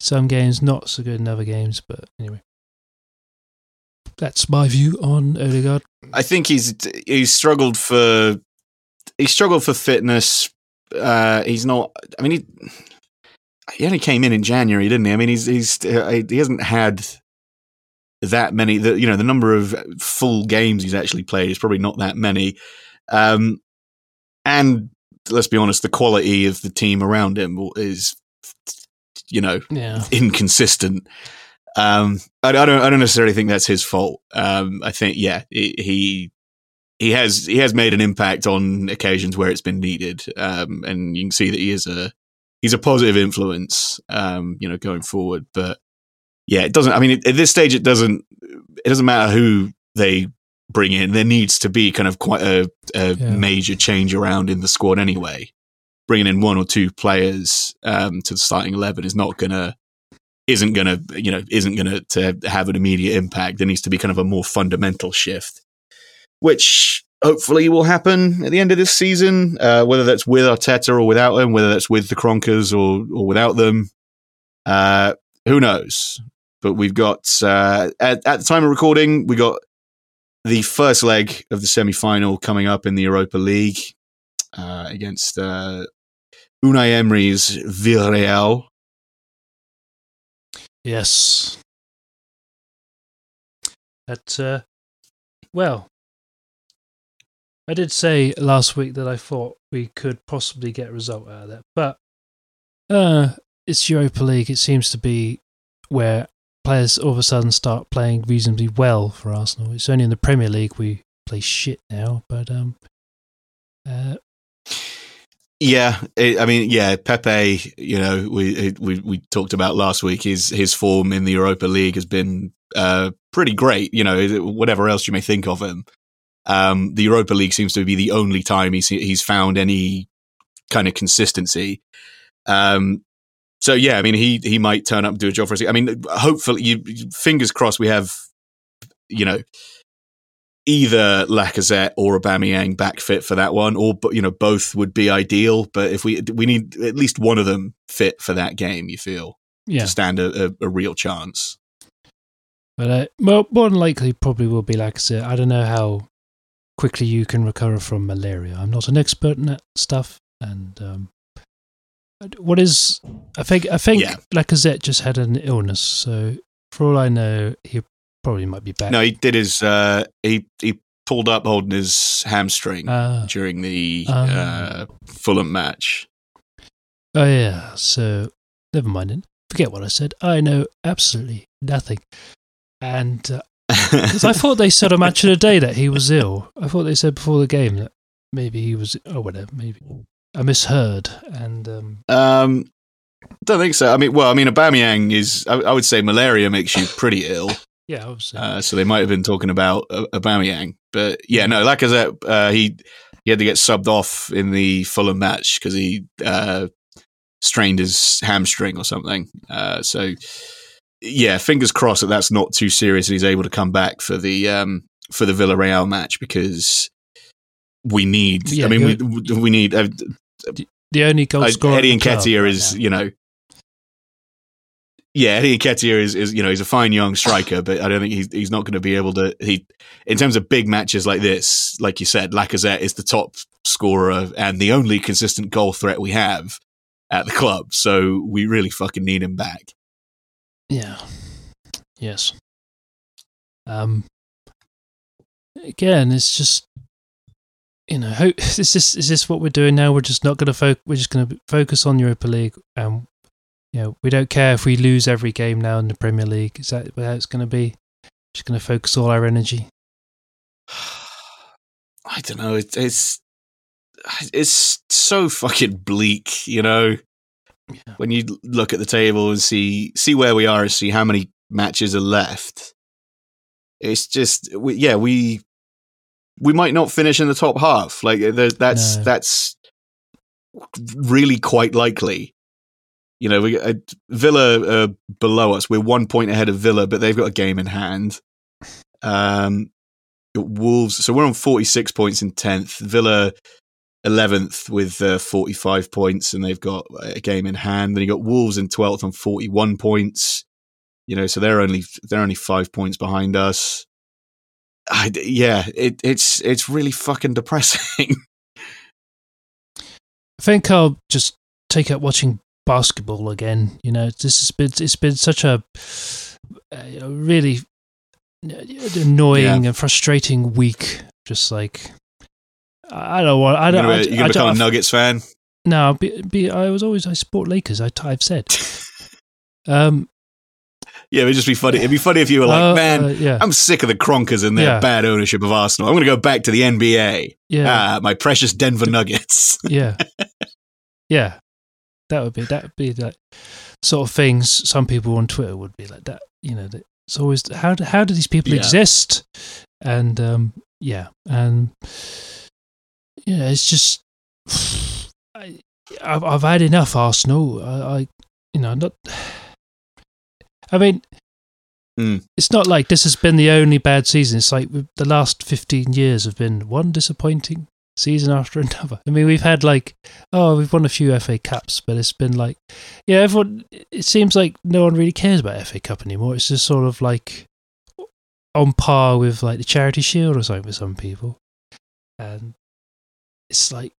Some games not so good in other games, but anyway, that's my view on Odegaard. I think he's he's struggled for he struggled for fitness. Uh, he's not. I mean, he he only came in in January, didn't he? I mean, he's he's uh, he hasn't had that many. The you know the number of full games he's actually played is probably not that many. Um, and let's be honest, the quality of the team around him is you know Yeah, inconsistent. Um, I, I don't. I don't necessarily think that's his fault. Um, I think, yeah, he, he he has he has made an impact on occasions where it's been needed, um, and you can see that he is a he's a positive influence, um, you know, going forward. But yeah, it doesn't. I mean, at this stage, it doesn't. It doesn't matter who they bring in. There needs to be kind of quite a, a Yeah. major change around in the squad anyway. Bringing in one or two players um, to the starting eleven is not gonna isn't gonna you know isn't gonna to have an immediate impact. There needs to be kind of a more fundamental shift, which hopefully will happen at the end of this season. Uh, whether that's with Arteta or without him, whether that's with the Cronkers or or without them, uh, who knows? But we've got uh, at, at the time of recording, we got the first leg of the semi final coming up in the Europa League uh, against uh, Unai Emery's Villarreal. Yes. But uh, well, I did say last week that I thought we could possibly get a result out of that, but uh, it's Europa League. It seems to be where players all of a sudden start playing reasonably well for Arsenal. It's only in the Premier League we play shit now, but um, uh, Yeah, it, I mean, yeah, Pepe. You know, we we we talked about last week. His his form in the Europa League has been uh, pretty great. You know, whatever else you may think of him, um, the Europa League seems to be the only time he's he's found any kind of consistency. Um, so yeah, I mean, he he might turn up and do a job for us. I mean, hopefully, you fingers crossed. We have, you know, either Lacazette or Aubameyang back fit for that one, or you know, both would be ideal. But if we we need at least one of them fit for that game, you feel yeah. to stand a, a, a real chance. But uh, well, more than likely, probably will be Lacazette. I don't know how quickly you can recover from malaria. I'm not an expert in that stuff. And um, what is? I think I think Yeah. Lacazette just had an illness. So for all I know, he probably might be back. No, he did his. Uh, he he pulled up holding his hamstring Ah. during the Ah. uh, Fulham match. oh yeah. So never mind. Forget what I said. I know absolutely nothing. And uh, 'cause I thought they said a match of the day that he was ill. I thought they said before the game that maybe he was. Oh, whatever. Maybe I misheard. And um, Um, don't think so. I mean, well, I mean, Aubameyang is. I, I would say malaria makes you pretty ill. yeah, obviously. Uh, so they might have been talking about uh, Aubameyang, but yeah, no, Lacazette. Uh, he he had to get subbed off in the Fulham match because he uh, strained his hamstring or something. Uh, so yeah, fingers crossed that that's not too serious. and He's able to come back for the um, for the Villarreal match because we need. Yeah, I mean, we we need. Uh, the only goal uh, scorer. Eddie club Nketiah right is, now. you know, yeah, Eddie Nketiah is, is, you know, he's a fine young striker, but I don't think he's he's not going to be able to. He, in terms of big matches like this, like you said, Lacazette is the top scorer and the only consistent goal threat we have at the club. So we really fucking need him back. Yeah. Yes. Um. Again, it's just you know, is this is this what we're doing now? We're just not going to focus. We're just going to focus on Europa League, and you know, we don't care if we lose every game now in the Premier League. Is that how it's going to be? Just going to focus all our energy. I don't know. It, it's it's so fucking bleak, you know. Yeah. When you look at the table and see see where we are and see how many matches are left, it's just we, yeah we we might not finish in the top half. Like there- that's No. that's really quite likely. You know, we uh, Villa uh, below us. We're one point ahead of Villa, but they've got a game in hand. Um, Wolves. So we're on forty six points in tenth. Villa eleventh with uh, forty five points, and they've got a game in hand. Then you got Wolves in twelfth on forty one points. You know, so they're only they're only five points behind us. I, yeah, it, it's it's really fucking depressing. I think I'll just take up watching basketball again. You know, this has been it's been such a, a really annoying and frustrating week. Just like I don't want. I You're don't. gonna, I, be- you're gonna I become a Nuggets fan. No, be, be, I was always I support Lakers. I, I've said. Um, Yeah, it'd just be funny. It'd be funny if you were like, uh, man, uh, yeah, I'm sick of the Cronkers and their Yeah. bad ownership of Arsenal. I'm going to go back to the NBA. yeah, Ah, my precious Denver Nuggets. yeah, yeah. That would be that would be like sort of things. Some people on Twitter would be like that. You know, that it's always how do, how do these people Yeah. exist? And um, yeah, and yeah, it's just I, I've I've had enough Arsenal. I, I you know not. I mean, Mm. it's not like this has been the only bad season. It's like the last 15 years have been one disappointing season after another. I mean, we've had like, oh, we've won a few FA Cups, but it's been like, yeah, everyone, it seems like no one really cares about FA Cup anymore. It's just sort of like on par with like the Charity Shield or something for some people. And it's like,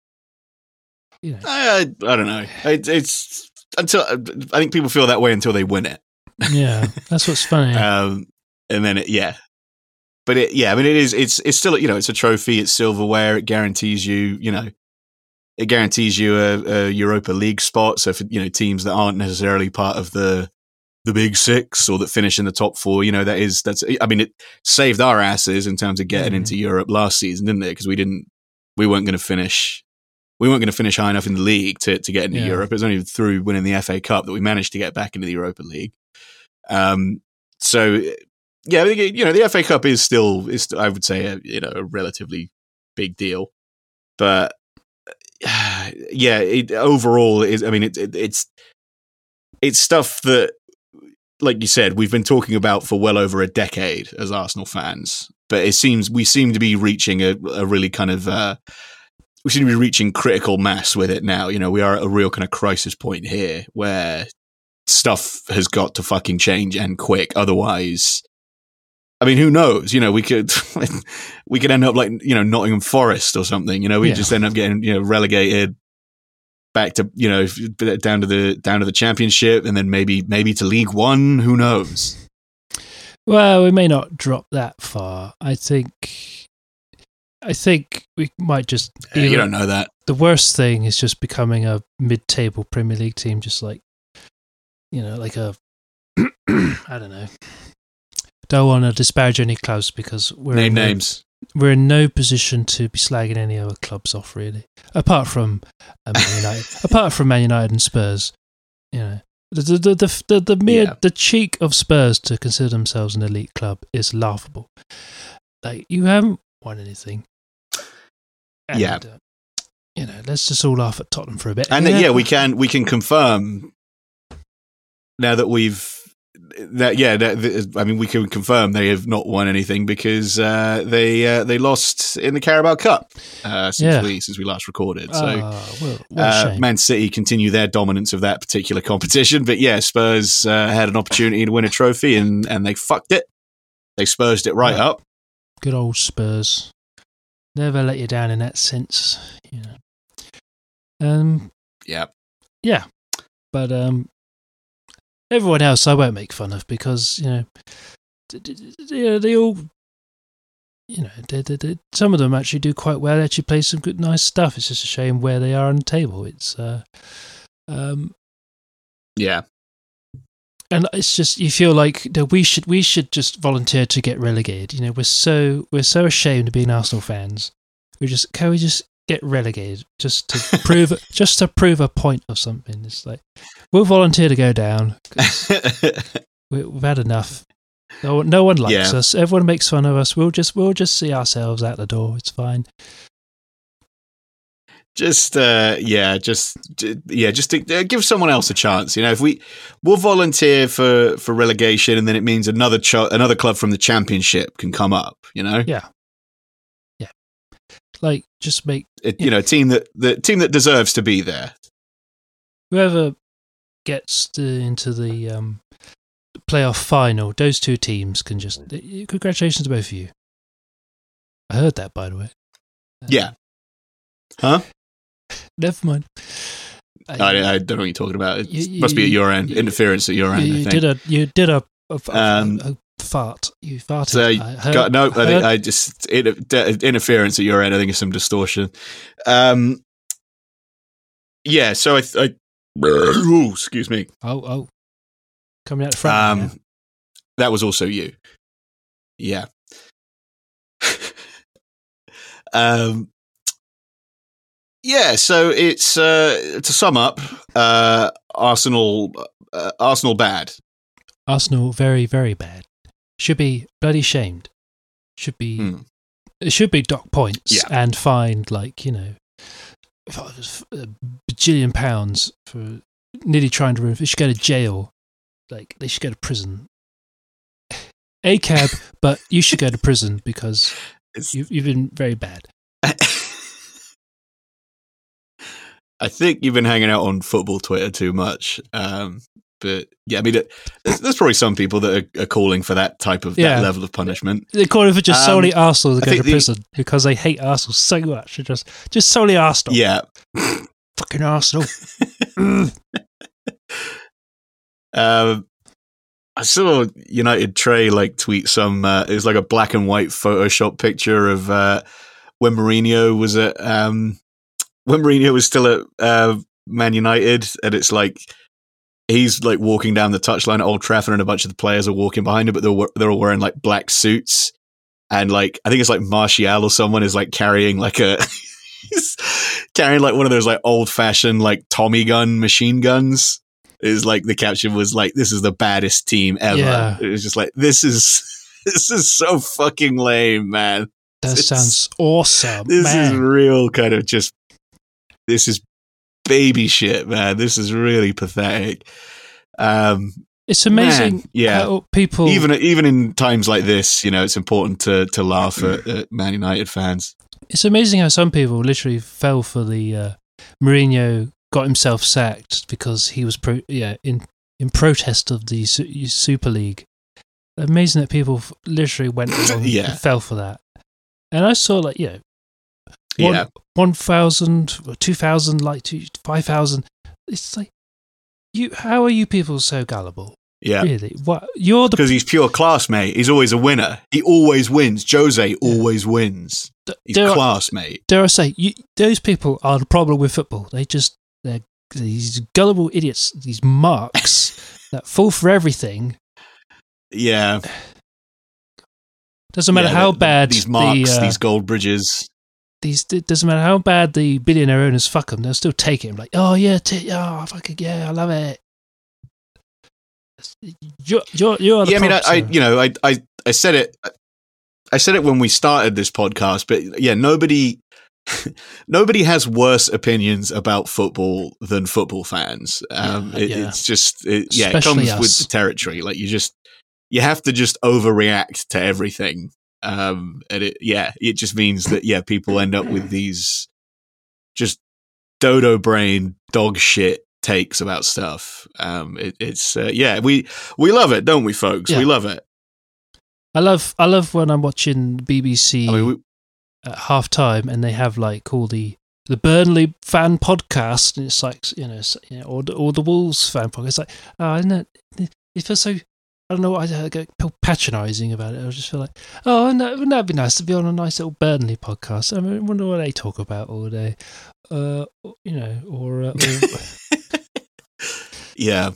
you know, I, I don't know. It, it's until I think people feel that way until they win it. yeah, that's what's funny. Um, and then it, yeah, but it, yeah, I mean, it is. It's it's still you know, it's a trophy. It's silverware. It guarantees you, you know, it guarantees you a, a Europa League spot. So for you know teams that aren't necessarily part of the the big six or that finish in the top four, you know, that is that's. I mean, it saved our asses in terms of getting Mhm. into Europe last season, didn't it? Because we didn't, we weren't going to finish. We weren't going to finish high enough in the league to, to get into Yeah. Europe. It was only through winning the FA Cup that we managed to get back into the Europa League. Um, so yeah, you know, the FA Cup is still is I would say a, you know a relatively big deal, but yeah, it, overall is I mean it, it, it's it's stuff that like you said we've been talking about for well over a decade as Arsenal fans, but it seems we seem to be reaching a, a really kind of uh, we seem to be reaching critical mass with it now. You know, we are at a real kind of crisis point here where stuff has got to fucking change and quick. Otherwise, I mean, who knows? You know, we could we could end up like you know Nottingham Forest or something. You know, we Yeah. just end up getting you know relegated back to you know down to the down to the championship and then maybe maybe to League One. Who knows? Well, we may not drop that far. I think. I think we might just. Uh, you don't know that. the worst thing is just becoming a mid-table Premier League team, just like you know, like a I don't know. Don't want to disparage any clubs because we're Name names. We're in no position to be slagging any other clubs off, really. Apart from uh, Man United, apart from Man United and Spurs, you know, the the the the, the, mere Yeah. the cheek of Spurs to consider themselves an elite club is laughable. Like you haven't won anything. Yeah. uh, you know, let's just all laugh at Tottenham for a bit. And yeah. we can we can confirm now that we've that yeah that, that- I mean we can confirm they have not won anything because uh, they uh, they lost in the Carabao Cup uh, since Yeah. we since we last recorded. So Ah, well, what uh. Man City continue their dominance of that particular competition, but yeah, Spurs uh, had an opportunity to win a trophy and and they fucked it. They spursed it right Yeah. up. Good old Spurs. Never let you down in that sense. You know. Um, Yeah. Yeah, but um, everyone else I won't make fun of because you know, know they all, you know, they, they, they, some of them actually do quite well. They actually play some good, nice stuff. It's just a shame where they are on the table. It's uh, um, yeah, and it's just you feel like we should we should just volunteer to get relegated. You know, we're so we're so ashamed of being Arsenal fans. We just can we just get relegated just to prove just to prove a point of something. It's like we'll volunteer to go down. we, we've had enough. No, one- no one likes Yeah. us. Everyone makes fun of us. We'll just we'll just see ourselves out the door. It's fine. just uh yeah just yeah just to uh, give someone else a chance you know if we we'll volunteer for for relegation and then it means another ch- another club from the championship can come up you know. Yeah. Like just make it, you know team that the team that deserves to be there whoever gets to, into the um, playoff final, those two teams can just. Congratulations to both of you. I heard that, by the way. Uh, yeah huh Never mind. I, I don't know what you're talking about it You- must be at your end you- interference at your end you, I think. did a you did a, a, a- Um, a fart. You farted. So, I heard, Got- no, I, heard- think I just de- interference at your end. I think it's some distortion. Um, yeah. So I, I ooh, excuse me. oh oh, coming out the front. Um, yeah. that was also you. Yeah. um, yeah, so it's uh, to sum up, uh, Arsenal, uh, Arsenal bad. Arsenal very very bad. Should be bloody shamed. Should be Hmm. it should be dock points Yeah. and fined like you know if I was a bajillion pounds for nearly trying to ruin. They should go to jail. Like they should go to prison. A cab, but you should go to prison because you've, you've been very bad. I think you've been hanging out on football Twitter too much. Um, but yeah, I mean, it, there's, there's probably some people that are, are calling for that type of Yeah. that level of punishment. They're calling for just Um, solely Arsenal to go to the- prison because they hate Arsenal so much. They're just just solely Arsenal. Yeah. Fucking Arsenal. Um, I saw United Trey like tweet some. Uh, it was like a black and white Photoshop picture of uh, when Mourinho was at um, when Mourinho was still at uh, Man United, and it's like he's like walking down the touchline at Old Trafford, and a bunch of the players are walking behind him, but they're they're all wearing like black suits, and like I think it's like Martial or someone is like carrying like a. he's carrying like one of those like old fashioned like Tommy gun machine guns is like the caption was like this is the baddest team ever Yeah. it was just like this is this is so fucking lame man That It's- sounds awesome. this is real kind of just this is baby shit man this is really pathetic um It's amazing Man, yeah. how people even even in times like this you know it's important to to laugh at, at man united fans It's amazing how some people literally fell for the uh, Mourinho got himself sacked because he was pro- yeah in in protest of the Su- Super League. Amazing that people f- literally went along Yeah. and fell for that. And I saw like yeah, one, yeah one thousand, or two thousand, like two five thousand. It's like you. How are you people so gullible? yeah Really? What you're the because he's pure class mate he's always a winner he always wins jose always wins he's class mate dare I say, you, those people are the problem with football. They just they're these gullible idiots, these marks that fall for everything. yeah Doesn't matter Yeah, how bad these marks, the, uh, these gold bridges. These it doesn't matter how bad the billionaire owners fuck them. They'll still take it. Like, oh yeah, t- oh fucking yeah, I love it. You're you're, you're the Yeah, I mean, I, I, you know, I, I, I said it, I said it when we started this podcast, but yeah, nobody, nobody has worse opinions about football than football fans. Um, Yeah, it, yeah. It's just, it, yeah, it Especially comes with the territory. Like you just, you have to just overreact to everything. Um, and it, yeah, it just means that yeah, people end up with these just dodo brain dog shit takes about stuff. Um, it, it's uh, yeah, we we love it, don't we, folks? Yeah. We love it. I love I love when I'm watching BBC I mean, we, at half time and they have like all the the Burnley fan podcast and it's like you know, it's, you know or the, or the Wolves fan podcast. It's like oh, isn't it? It feels so. I don't know. why I get patronising about it. I just feel like, oh, no, wouldn't that be nice to be on a nice little Burnley podcast? I mean, I wonder what they talk about all day. Uh, you know, or, uh, or yeah.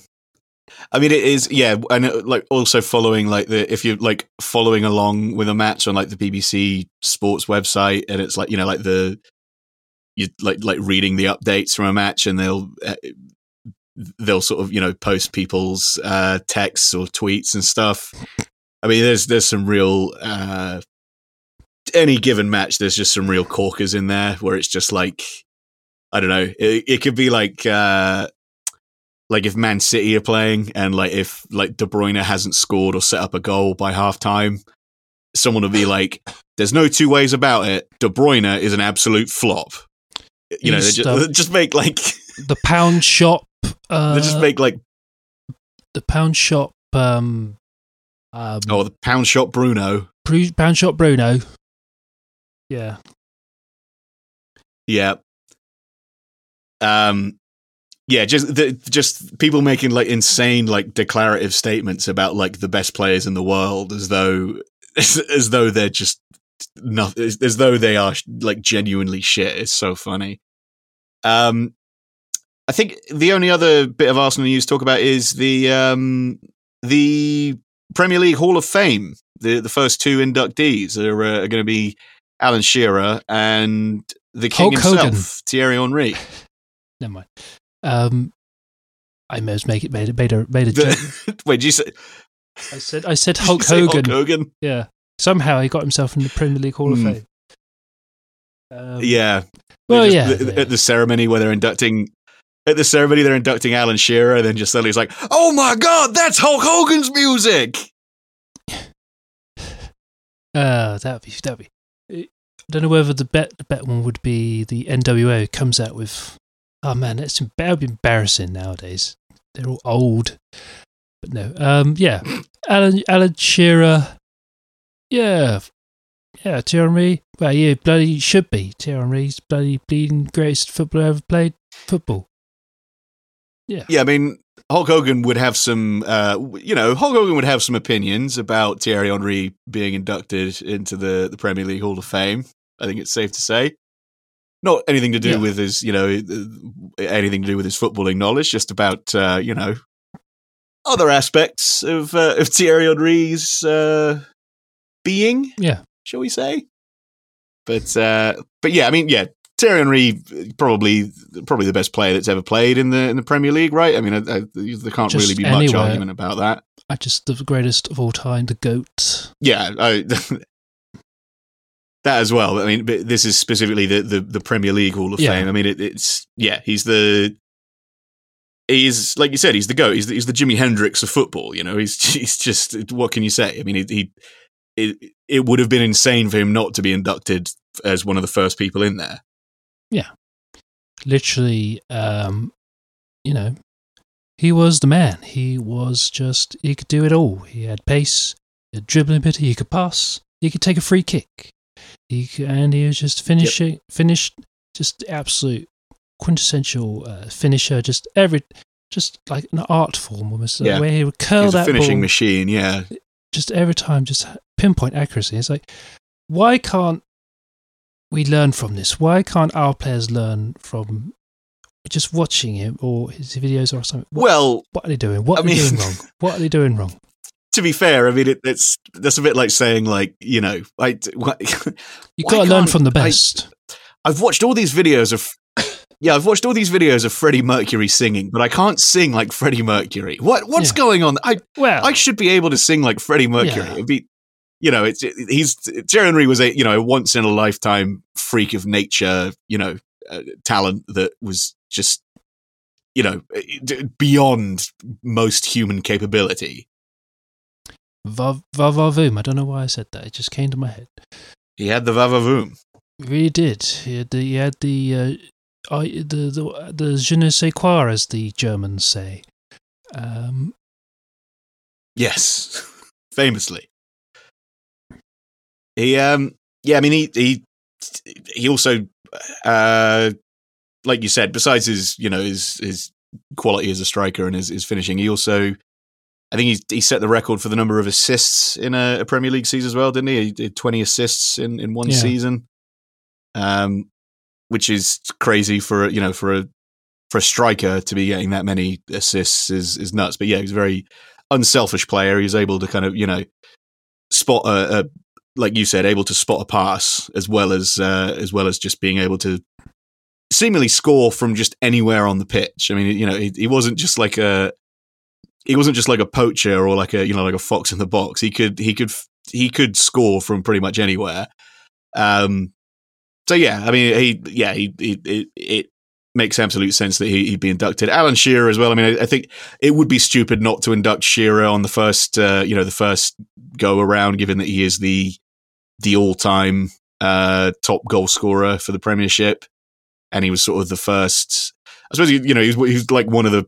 I mean, it is, yeah, and it, like also following like the if you're like following along with a match on like the BBC Sports website, and it's like you know like the you like like reading the updates from a match, and they'll uh, they'll sort of you know post people's uh, texts or tweets and stuff. I mean, there's there's some real uh, any given match. There's just some real corkers in there where it's just like I don't know. It, it could be like uh, like if Man City are playing and like if like De Bruyne hasn't scored or set up a goal by half time, someone will be like, "There's no two ways about it. De Bruyne is an absolute flop." You know, just, just make like the pound shop. Uh, they just make like the pound shop. Um, um, oh the pound shop Bruno. Bru- pound shop Bruno. Yeah, Yeah. Um yeah, just the, just people making like insane like declarative statements about like the best players in the world as though as, as though they're just nothing, as, as though they are like genuinely shit. It's so funny. Um I think the only other bit of Arsenal news to talk about is the um the Premier League Hall of Fame. The the first two inductees are, uh, are going to be Alan Shearer and the king Hulk Hogan. himself, Thierry Henry. Never mind. Um, I must make it made it made a made a joke. Wait, did you say, I said I said Hulk Hogan. Hulk Hogan? Yeah. Somehow he got himself in the Premier League Hall Hmm. of Fame. Um, Yeah. Well, They yeah, just- yeah. At the ceremony where they're inducting. At the ceremony, they're inducting Alan Shearer, and then just suddenly it's like, "Oh my god, that's Hulk Hogan's music!" Uh, that'd be that'd be. I don't know whether the bet the bet one would be the NWO comes out with. Oh man, that's that would be embarrassing nowadays. They're all old, but no. Um, yeah, Alan Alan Shearer. Yeah, yeah, Thierry. Well, yeah, bloody should be Thierry's bloody bleeding greatest footballer ever played football. Yeah, Yeah, I mean, Hulk Hogan would have some, uh, you know, Hulk Hogan would have some opinions about Thierry Henry being inducted into the, the Premier League Hall of Fame. I think it's safe to say. Not anything to do Yeah. with his, you know, uh, anything to do with his footballing knowledge, just about, uh, you know, other aspects of, uh, of Thierry Henry's uh, being, Yeah, shall we say? But, uh, but yeah, I mean, yeah, Thierry Henry probably probably the best player that's ever played in the in the Premier League, right? I mean, I, I, there can't Just really be much argument about that. I just the greatest of all time, the goat. Yeah, I, that as well. I mean, but this is specifically the the, the Premier League Hall of Yeah. Fame. I mean, it, it's yeah, he's the he's like you said, he's the goat. He's the, he's the Jimi Hendrix of football. You know, he's he's just what can you say? I mean, he, he it it would have been insane for him not to be inducted as one of the first people in there. Literally um you know he was the man he was just he could do it all he had pace he had dribbling ability he could pass he could take a free kick he could, and he was just finishing finished just absolute quintessential uh, finisher just every just like an art form almost Yeah. where he would curl He's a that finishing ball machine. Yeah, just every time, just pinpoint accuracy. It's like, why can't we learn from this? Why can't our players learn from just watching him or his videos or something? What, well, what are they doing? What I are they mean- doing wrong? What are they doing wrong? to be fair, I mean, it, it's that's a bit like saying like you know, I what, You got to learn from the I- best. I've watched all these videos of. Yeah, I've watched all these videos of Freddie Mercury singing, but I can't sing like Freddie Mercury. What what's Yeah. going on? I well, I should be able to sing like Freddie Mercury. Yeah. It'd be, you know, it's he's Thierry Henry was a you know a once in a lifetime freak of nature, you know, uh, talent that was just you know d- beyond most human capability. va va va voom. I don't know why I said that. It just came to my head. He had the vavavoom. He really did. He had the, he had the, uh, I, the, the, the je ne sais quoi, as the Germans say. Um, Yes, famously. He um yeah, I mean he he he also uh like you said, besides his you know his his quality as a striker and his, his finishing, he also I think he he set the record for the number of assists in a, a Premier League season as well, didn't he? He did twenty assists in in one Yeah. season, um, which is crazy for a, you know for a for a striker to be getting that many assists is is nuts. But yeah, he's a very unselfish player. He was able to kind of you know spot a, a like you said, able to spot a pass as well as uh, as well as just being able to seemingly score from just anywhere on the pitch. I mean, you know, he, he wasn't just like a he wasn't just like a poacher or like a you know like a fox in the box. He could he could he could score from pretty much anywhere. Um, so yeah, I mean, he yeah he, he it, it makes absolute sense that he, he'd be inducted. Alan Shearer as well. I mean, I, I think it would be stupid not to induct Shearer on the first uh, you know the first go around, given that he is the the all time uh, top goal scorer for the Premiership, and he was sort of the first. I suppose you know he was, he was like one of the.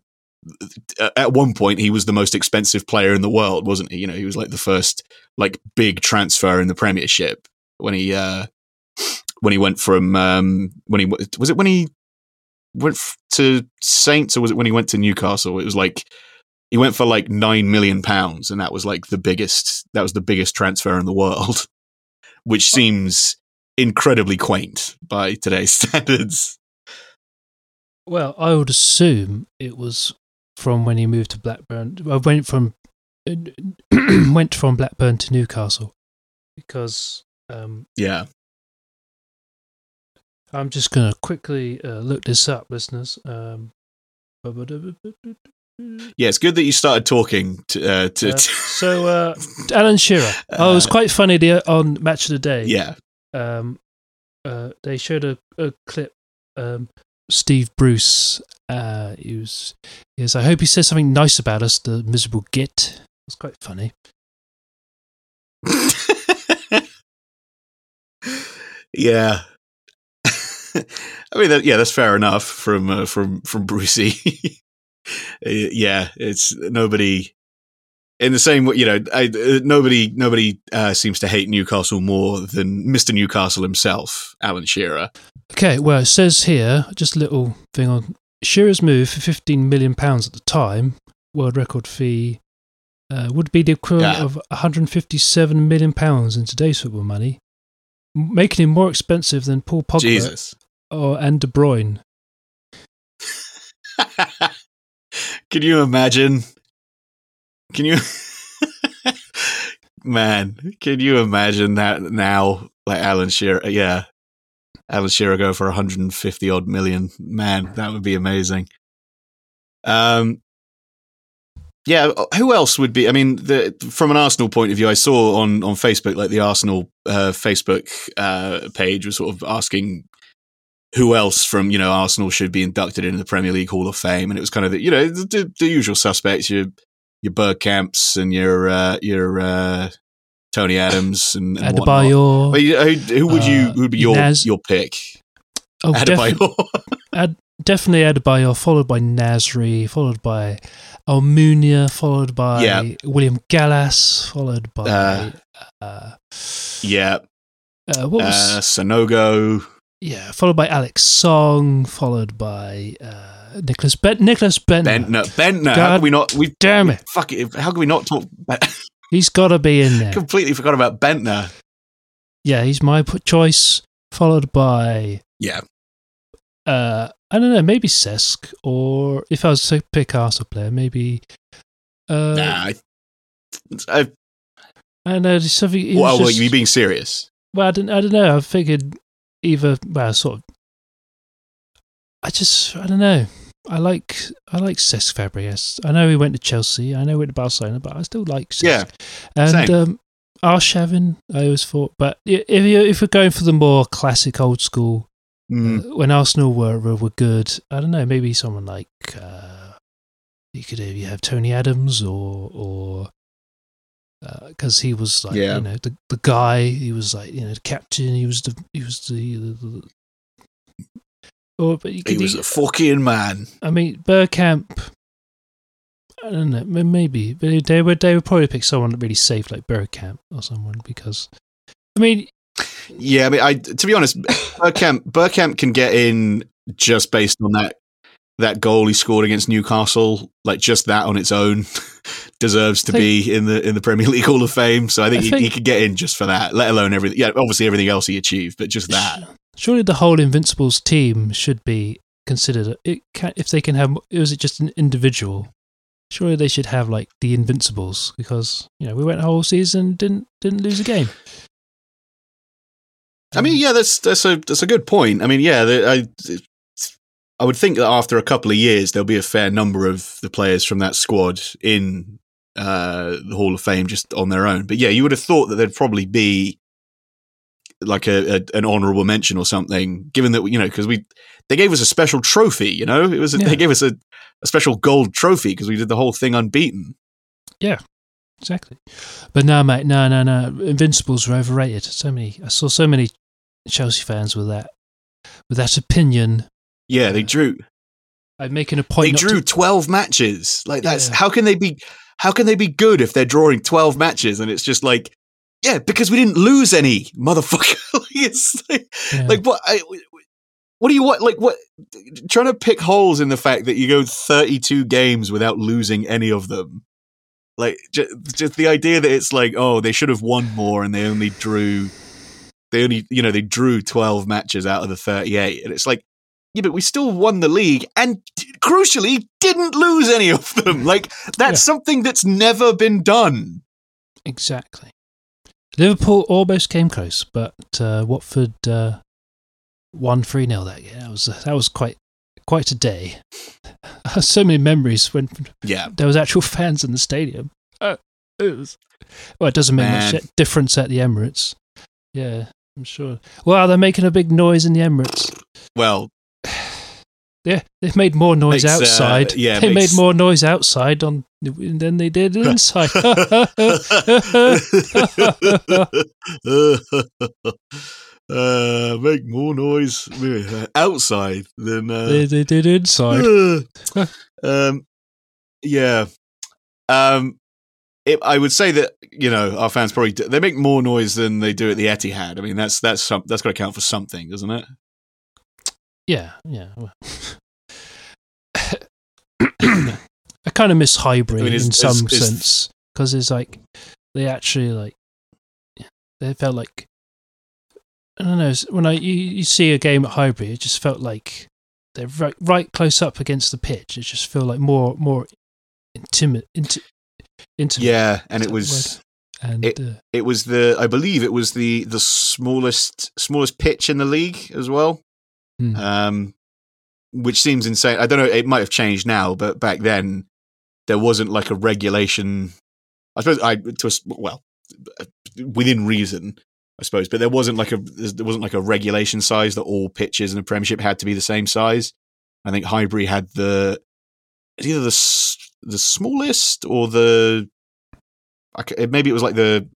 At one point, he was the most expensive player in the world, wasn't he? You know, he was like the first like big transfer in the Premiership when he uh, when he went from um, when he was it when he went f- to Saints or was it when he went to Newcastle? It was like he went for like nine million pounds, and that was like the biggest. That was the biggest transfer in the world, which seems incredibly quaint by today's standards. Well, I would assume it was from when he moved to Blackburn. I went from went from Blackburn to Newcastle because um, Yeah, I'm just going to quickly uh, look this up, listeners. Um, Yeah, it's good that you started talking to. Uh, to, uh, so, uh, Alan Shearer. oh, it was Uh, quite funny the, on Match of the Day. yeah, Um, uh, they showed a, a clip. Um, Steve Bruce. Uh, he was. He was. I hope he says something nice about us. The miserable git. It was quite funny. yeah. I mean, that, yeah, that's fair enough from uh, from from Brucey. Uh, yeah, it's nobody in the same way. You know, I, uh, nobody nobody uh, seems to hate Newcastle more than Mister Newcastle himself, Alan Shearer. Okay, well, it says here, just a little thing on Shearer's move for £15 million at the time, world record fee, uh, would be the equivalent Yeah. of £157 million in today's football money, making him more expensive than Paul Pogba Jesus. Or, and De Bruyne. Can you imagine? Can you, man? Can you imagine that now? Like Alan Shearer, yeah, Alan Shearer go for 150 odd million. Man, that would be amazing. Um, yeah. Who else would be? I mean, the, from an Arsenal point of view, I saw on on Facebook like the Arsenal uh, Facebook uh, page was sort of asking who else from you know Arsenal should be inducted into the Premier League Hall of Fame, and it was kind of the, you know the, the usual suspects, your your Bergkamps and your uh, your uh, Tony Adams and, and. Adebayor. Who, who would you Uh, who would be your Naz- your pick? Oh, Adebayor. definitely Adebayor, followed by Nasri, followed by Almunia, followed by Yeah. William Gallas, followed by. Uh, uh, yeah, uh, what was uh, Sanogo. Yeah, followed by Alex Song, followed by uh, Nicholas Ben- Nicholas Bendtner. Bendtner. Bendtner. How can we not? We Damn it, fuck it. How can we not talk? he's got to be in there. Completely forgot about Bendtner. Yeah, he's my choice. Followed by Yeah. uh, I don't know, maybe Cesc, or if I was to pick Arsenal player, maybe. Uh, Nah. I, I, I don't know. Something. well, just- you being serious? Well, I don't, I don't know. I figured either, well, sort of. I just, I don't know. I like, I like Cesc Fabregas. I know he went to Chelsea. I know he went to Barcelona, but I still like Cesc. Yeah, and same. um, Arshavin, I always thought. But if you if we're going for the more classic, old school, Mm. uh, when Arsenal were were were good, I don't know. Maybe someone like uh, you could you have Tony Adams or or Uh, because he was like Yeah. you know the the guy. He was like you know the captain. He was the he was the. the, the or, oh, but you He could, was a fucking man. I mean, Bergkamp. I don't know. Maybe, but they would they would probably pick someone that really safe like Bergkamp or someone because, I mean, Yeah, I mean, I to be honest, Bergkamp Bergkamp can get in just based on that that goal he scored against Newcastle. Like just that on its own deserves to be in the in the Premier League Hall of Fame. So I think, I he, think- he could get in just for that. Let alone everything. Yeah, obviously everything else he achieved, but just that. surely the whole Invincibles team should be considered. It can, if they can have, was it just an individual? Surely they should have like the Invincibles because you know we went a whole season didn't didn't lose a game. I mean, yeah, that's that's a that's a good point. I mean, yeah, the, I I would think that after a couple of years, there'll be a fair number of the players from that squad in uh, the Hall of Fame just on their own. But yeah, you would have thought that there'd probably be like a, a an honourable mention or something, given that you know because we they gave us a special trophy. You know, it was Yeah. they gave us a, a special gold trophy because we did the whole thing unbeaten. Yeah, exactly. But no, mate, no, no, no. Invincibles are overrated. So many. I saw so many Chelsea fans with that with that opinion. Yeah, they drew I'm making a point. they drew to- 12 12 matches like that's Yeah. how can they be how can they be good if they're drawing 12 matches and it's just like yeah because we didn't lose any motherfucker like, yeah. like what I, what do you want like what trying to pick holes in the fact that you go 32 games without losing any of them like just, just the idea that it's like oh they should have won more and they only drew they only you know they drew 12 matches out of the 38 and it's like yeah, but we still won the league and crucially didn't lose any of them. Like that's Yeah. something that's never been done. exactly. Liverpool almost came close, but uh, Watford uh, one three nil that year. That was that was quite quite a day. so many memories when Yeah. there was actual fans in the stadium. Uh, it was, well, it doesn't make Man. much difference at the Emirates. Yeah, I'm sure. Wow, they're making a big noise in the Emirates. Well, Yeah, they've made more noise Makes, uh, outside. yeah, they makes- made more noise outside on than they did inside. uh, make more noise outside than uh, they, they did inside. um, yeah. Um, it, I would say that you know our fans probably do, they make more noise than they do at the Etihad. I mean that's that's some, that's got to count for something, doesn't it? Yeah, yeah. I kind of miss Highbury I mean, is- in some is- is- sense because it's like they actually like they felt like I don't know when I you, you see a game at Highbury, it just felt like they're right right close up against the pitch. It just felt like more more intimate, inti- intimate. Yeah, and it that was and it- uh, it was the I believe it was the the smallest smallest pitch in the league as well. Hmm. Um, which seems insane. I don't know. It might have changed now, but back then there wasn't like a regulation. I suppose I to a, well within reason, I suppose, but there wasn't like a there wasn't like a regulation size that all pitches in the Premiership had to be the same size. I think Highbury had the either the the smallest or the maybe it was like the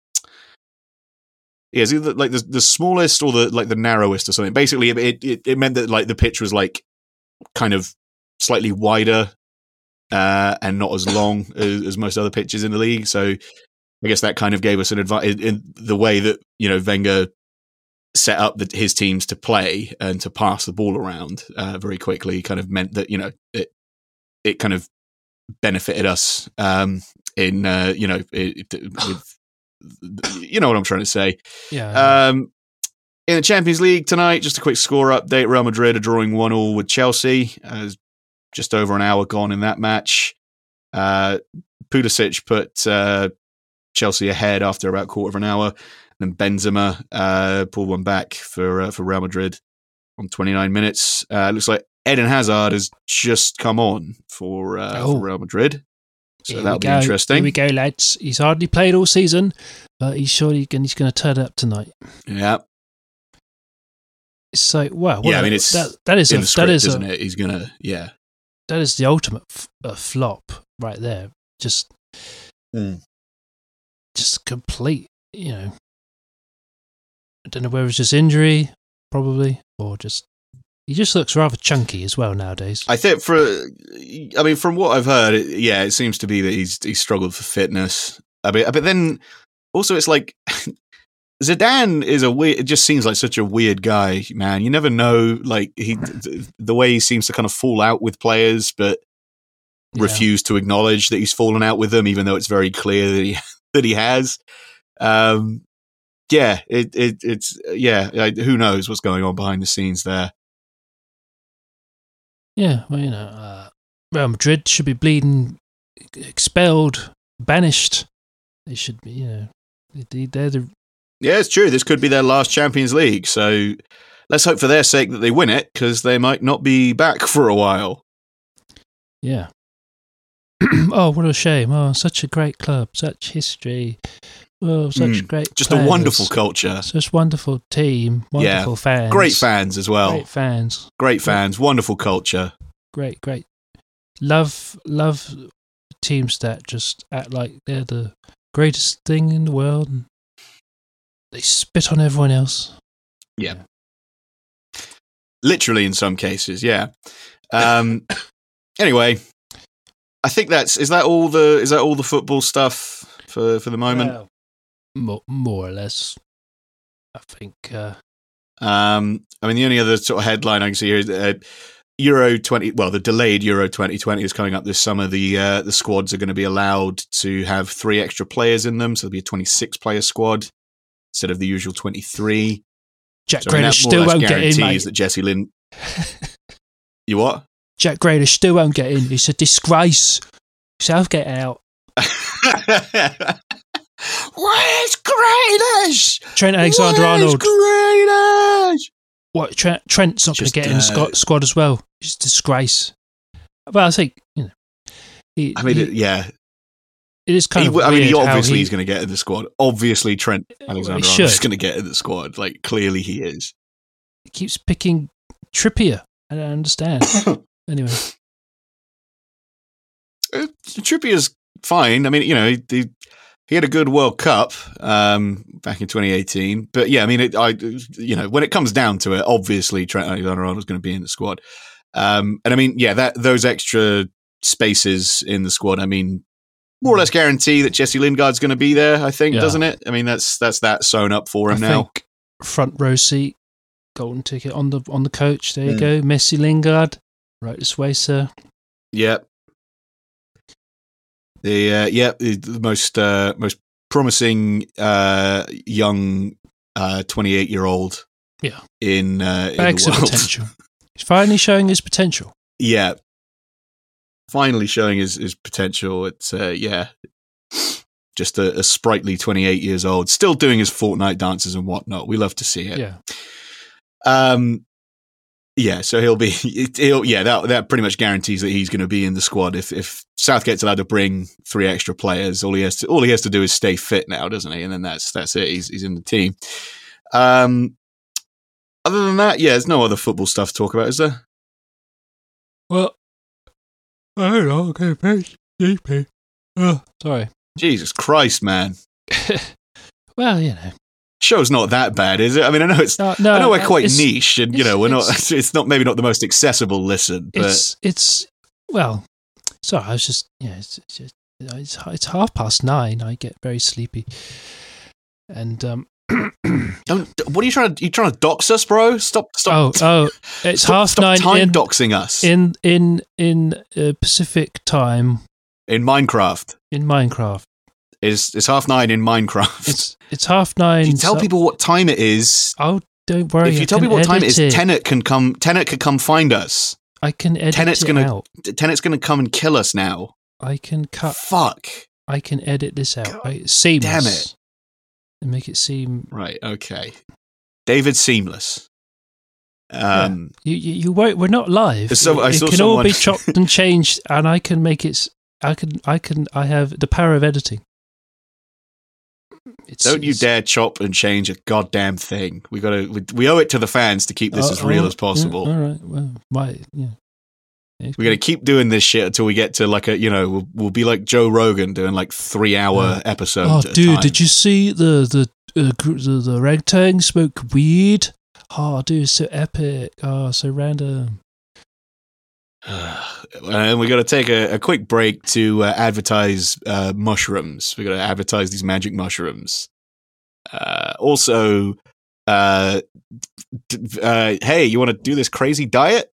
yeah, it's either like the the smallest or the like the narrowest or something. Basically, it it, it meant that like the pitch was like kind of slightly wider uh, and not as long as, as most other pitches in the league. So I guess that kind of gave us an advantage in the way that you know Wenger set up the, his teams to play and to pass the ball around uh, very quickly. Kind of meant that you know it it kind of benefited us um, in uh, you know it, it- with you know what I'm trying to say. yeah, Um, in the Champions League tonight, just a quick score update. Real Madrid are drawing 1 all with Chelsea. Uh, just over an hour gone in that match. Uh, Pulisic put uh, Chelsea ahead after about a quarter of an hour. And then Benzema uh, pulled one back for uh, for Real Madrid on 29 minutes. Uh, looks like Eden Hazard has just come on for, uh, Oh. for Real Madrid. So Here that'll be interesting. Here we go, lads. He's hardly played all season, but he's surely gonna, he's going to turn up tonight. Yeah, It's like wow, Yeah, what I mean, it's that, that is a script, that is isn't a, it? He's gonna, yeah. that is the ultimate f- uh, flop right there. Just Hmm. just complete, you know. I don't know whether it's just injury, probably, or just he just looks rather chunky as well nowadays. I think for, I mean, from what I've heard, it, yeah, it seems to be that he's he's struggled for fitness. I mean, but then also it's like Zidane is a weird. It just seems like such a weird guy, man. You never know, like he, the way he seems to kind of fall out with players, but Yeah. refuse to acknowledge that he's fallen out with them, even though it's very clear that he that he has. Um, yeah, it, it it's yeah. Like, who knows what's going on behind the scenes there? Yeah, well, you know, uh, Real Madrid should be bleeding, expelled, banished. They should be, you know, they, they're the Yeah, it's true. This could be their last Champions League. So let's hope for their sake that they win it because they might not be back for a while. Yeah. oh, what a shame. Oh, such a great club, such history. Oh, such Mm, great. Just players. a wonderful culture. Such wonderful team, Yeah. fans. Great fans as well. Great fans. Great fans. Wonderful culture. Great, great. Love, love teams that just act like they're the greatest thing in the world. And they spit on everyone else. Yeah. Literally in some cases, yeah. Um, anyway, I think that's is that all the is that all the football stuff for for the moment. More, more or less. I think. Uh, Um, I mean, the only other sort of headline I can see here is uh, Euro 20. Well, the delayed Euro 2020 is coming up this summer. The uh, the squads are going to be allowed to have three extra players in them, so there'll be a 26 player squad instead of the usual 23. Jack So Grealish that more or still won't get in, mate. that Jesse Lynn. You what? Jack Grealish still won't get in. It's a disgrace. Southgate out. Where's Grealish? Trent Alexander Where's Arnold. Grealish? what Trent, Trent's not going Just, to get in the uh, squad, squad as well. It's a disgrace. But I think you know. He, I mean, he- it, yeah. it is kind He, of. w- I mean, he obviously he- he's going to get in the squad. Obviously, Trent Alexander should. is going to get in the squad. Like, clearly he is. he keeps picking Trippier. I don't understand. anyway, Uh, Trippier's fine. I mean, you know, he, he, had a good World Cup um, back in 2018. But yeah, I mean, it, I, you know, when it comes down to it, obviously Trent Alexander-Arnold is going to be in the squad. Um, and I mean, yeah, that those extra spaces in the squad. I mean, more or less guarantee that Jesse Lingard's going to be there. I think, Yeah. doesn't it? I mean, that's that's that sewn up for I him now. think front row seat, golden ticket on the on the coach. There you Mm. go, Messi Lingard. Right this way, sir. Yep. The uh, yeah, the, most uh, most promising uh, young twenty eight year old. Yeah. In, uh, in Bags the of potential. He's finally showing his potential. yeah. Finally showing his, his potential. It's uh, yeah. Just a, a sprightly twenty eight years old, still doing his Fortnite dances and whatnot. We love to see it. Yeah. Um, yeah, so he'll be he'll yeah that that pretty much guarantees that he's going to be in the squad. If if Southgate's allowed to bring three extra players, all he has to all he has to do is stay fit now, doesn't he? And then that's that's it. He's he's in the team. Um, other than that, yeah, there's no other football stuff to talk about, is there? Well, I don't know. Okay, very sleepy. Oh, sorry. Jesus Christ, man, well, you know. Show's not that bad, is it? I mean, I know it's No, no, I know we're uh, quite niche, and you know we're not. it's- It's not maybe not the most accessible listen, but It's it's well. Sorry, I was just yeah. It's it's, just, it's it's half past nine. I get very sleepy, and um. don't, what are you trying to? You trying to dox us, bro? Stop! oh Stop! oh, it's stop, half stop nine time in doxing us in in in uh, Pacific time in Minecraft. in Minecraft. It's it's half nine in Minecraft. It's it's half nine. if you tell so- people what time it is, Oh, don't worry. if you I tell people what time it edit Tenet can come. Tenet can come find us. I can edit Tenet's it gonna- out. Tenet's going to come and kill us now. I can cut. Fuck. I can edit this out. God Right? Seamless. damn it. And make it seem Right. Okay. David Seamless. Um. you you, you won't. We're not live. So I it saw can all be chopped and changed, and I can make it. I can. I can. I have the power of editing. It's, Don't you it's- dare chop and change a goddamn thing. We got to. We, we owe it to the fans to keep this Oh, as real oh, as possible. yeah, all right. Well, my yeah. We're gonna keep doing this shit until we get to like a, you know, we'll, we'll be like Joe Rogan doing like three hour Yeah. episodes. Oh, dude, did you see the the uh, the, the ragtag smoke weed? Oh, dude, so epic. Oh, so random. And we got to take a, a quick break to uh, advertise uh, mushrooms. We got to advertise these magic mushrooms. Uh, also, uh, d- uh, hey, you want to do this crazy diet?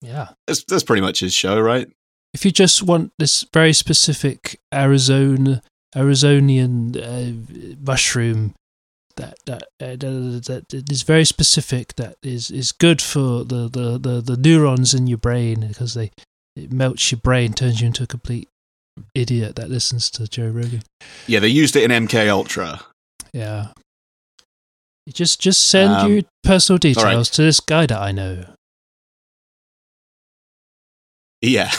Yeah. That's, that's pretty much his show, right? If you just want this very specific Arizona Arizonian uh, mushroom that that, uh, that is very specific that is is good for the, the, the, the neurons in your brain because they it melts your brain turns you into a complete idiot that listens to Joe Rogan. Yeah, they used it in MK Ultra. Yeah. Just just send Um, your personal details right. to this guy that I know. Yeah.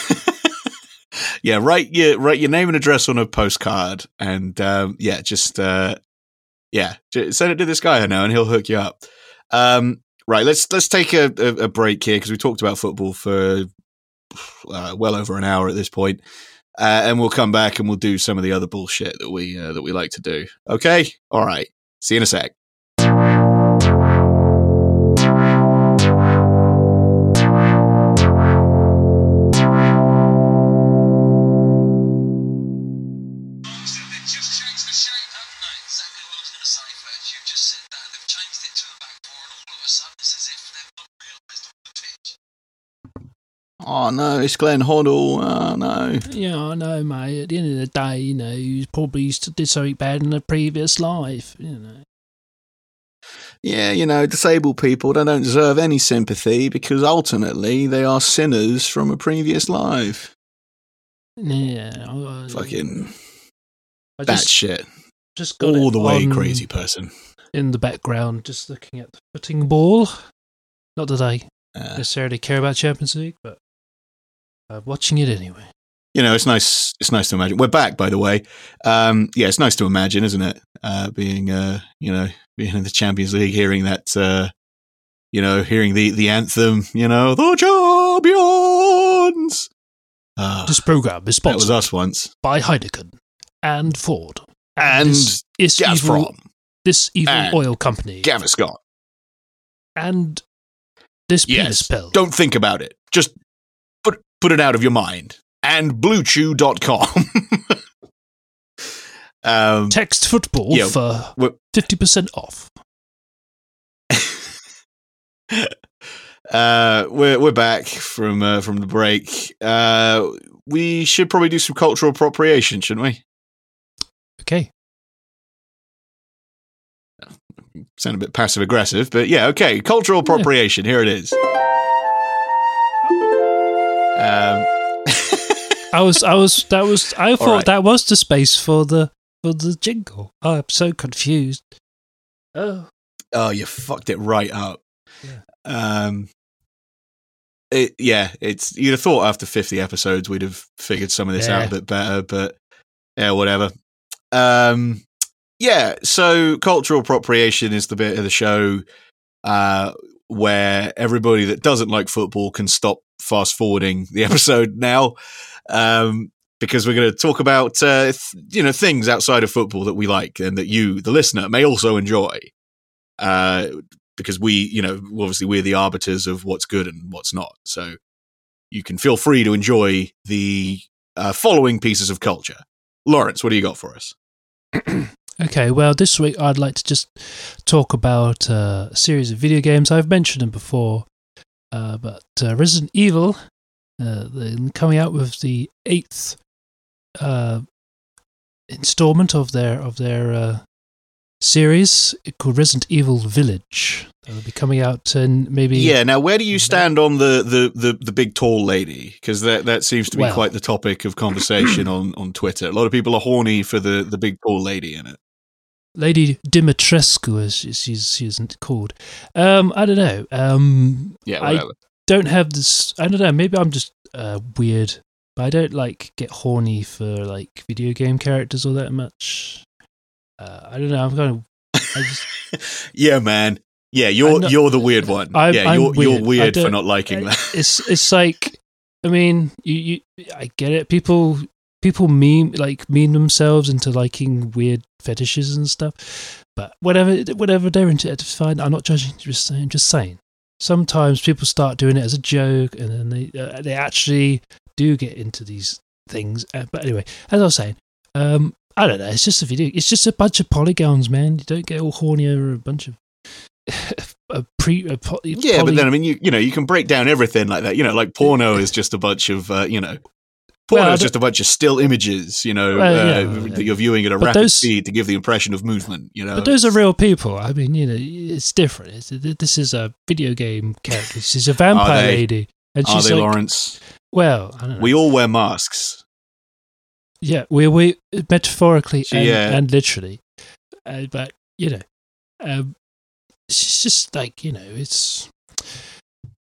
yeah, write your write your name and address on a postcard and um, yeah, just uh, yeah, send it to this guy I know and he'll hook you up. Um, right, let's let's take a, a, a break here because we talked about football for uh, well over an hour at this point. Uh, and we'll come back and we'll do some of the other bullshit that we uh, that we like to do. Okay? All right. See you in a sec. Oh no, it's Glenn Hoddle. Oh no. Yeah, I know, mate. At the end of the day, you know, you probably used to did something bad in a previous life, you know. Yeah, you know, disabled people they don't deserve any sympathy because ultimately they are sinners from a previous life. Yeah. I, Fucking I that just, shit. just got All the way crazy person. in the background, just looking at the footing ball. Not that I Uh, necessarily care about Champions League, but I'm watching it anyway. you know, it's nice. It's nice to imagine. We're back, by the way. Um, yeah, it's nice to imagine, isn't it? Uh, being, uh, you know, being in the Champions League, hearing that, uh, you know, hearing the the anthem, you know, the champions. Uh, This program is that was sponsored us once, by Heineken and Ford and this, this evil, this evil and oil company Gaviscon. and this penis pill. Don't think about it. Just put it out of your mind. And BlueChew.com. um, Text football Yeah, for fifty percent off. uh, we're we're back from uh, from the break. Uh, we should probably do some cultural appropriation, shouldn't we? Okay. Sound a bit passive aggressive, but yeah, okay. Cultural appropriation. Here it is. Um, I was I was that was I thought right. that was the space for the for the jingle. Oh, I'm so confused. Oh. oh, you fucked it right up. Yeah. Um, it, yeah, it's you'd have thought after 50 episodes we'd have figured some of this out a bit better, but yeah, whatever. Um, yeah, so cultural appropriation is the bit of the show uh, where everybody that doesn't like football can stop fast forwarding the episode now. Um, because we're going to talk about uh, th- you know things outside of football that we like and that you, the listener, may also enjoy. Uh, because we, you know, obviously we're the arbiters of what's good and what's not. So you can feel free to enjoy the uh, following pieces of culture. Lawrence, what do you got for us? Okay, well, this week I'd like to just talk about uh, a series of video games. I've mentioned them before, uh, but uh, Resident Evil, uh, coming out with the eighth uh, installment of their of their uh, series called Resident Evil Village. That'll be coming out in maybe Yeah. Now, where do you stand on the the the, the big tall lady? Because that that seems to be Well- quite the topic of conversation on on Twitter. A lot of people are horny for the the big tall lady in it. Lady Dimitrescu, as she's she's called. Um, I don't know. Um, Yeah. I- don't have this. I don't know. Maybe I'm just uh, weird, but I don't like get horny for like video game characters all that much. Uh, I don't know. I'm kind of. I just, yeah, man. Yeah, you're not- you're the weird one. I'm- yeah, I'm you're you're weird. For not liking I- that. it's it's like. I mean, you, you. I get it. People people meme like meme themselves into liking weird fetishes and stuff. But whatever whatever they're into, it's fine. I'm not judging. Just saying. Just saying. Sometimes people start doing it as a joke, and then they uh, they actually do get into these things. Uh, but anyway, as I was saying, um, I don't know. It's just a video. It's just a bunch of polygons, man. You don't get all horny over a bunch of a pre. A po- Yeah, poly- but then I mean, you you know, you can break down everything like that. You know, like porno is just a bunch of uh, you know, porno Well, is just a bunch of still images. You know, Well, yeah, uh, yeah. that you're viewing at a But rapid those- speed to give the impression of movement. You know, But those are real people. I mean, you know, it's different. It's, this is a video game character. She's a vampire lady, and Are she's they, like, Lawrence? well, I don't know. We all wear masks. yeah, we we metaphorically and, uh, and literally, uh, but you know, um, she's just like you know, it's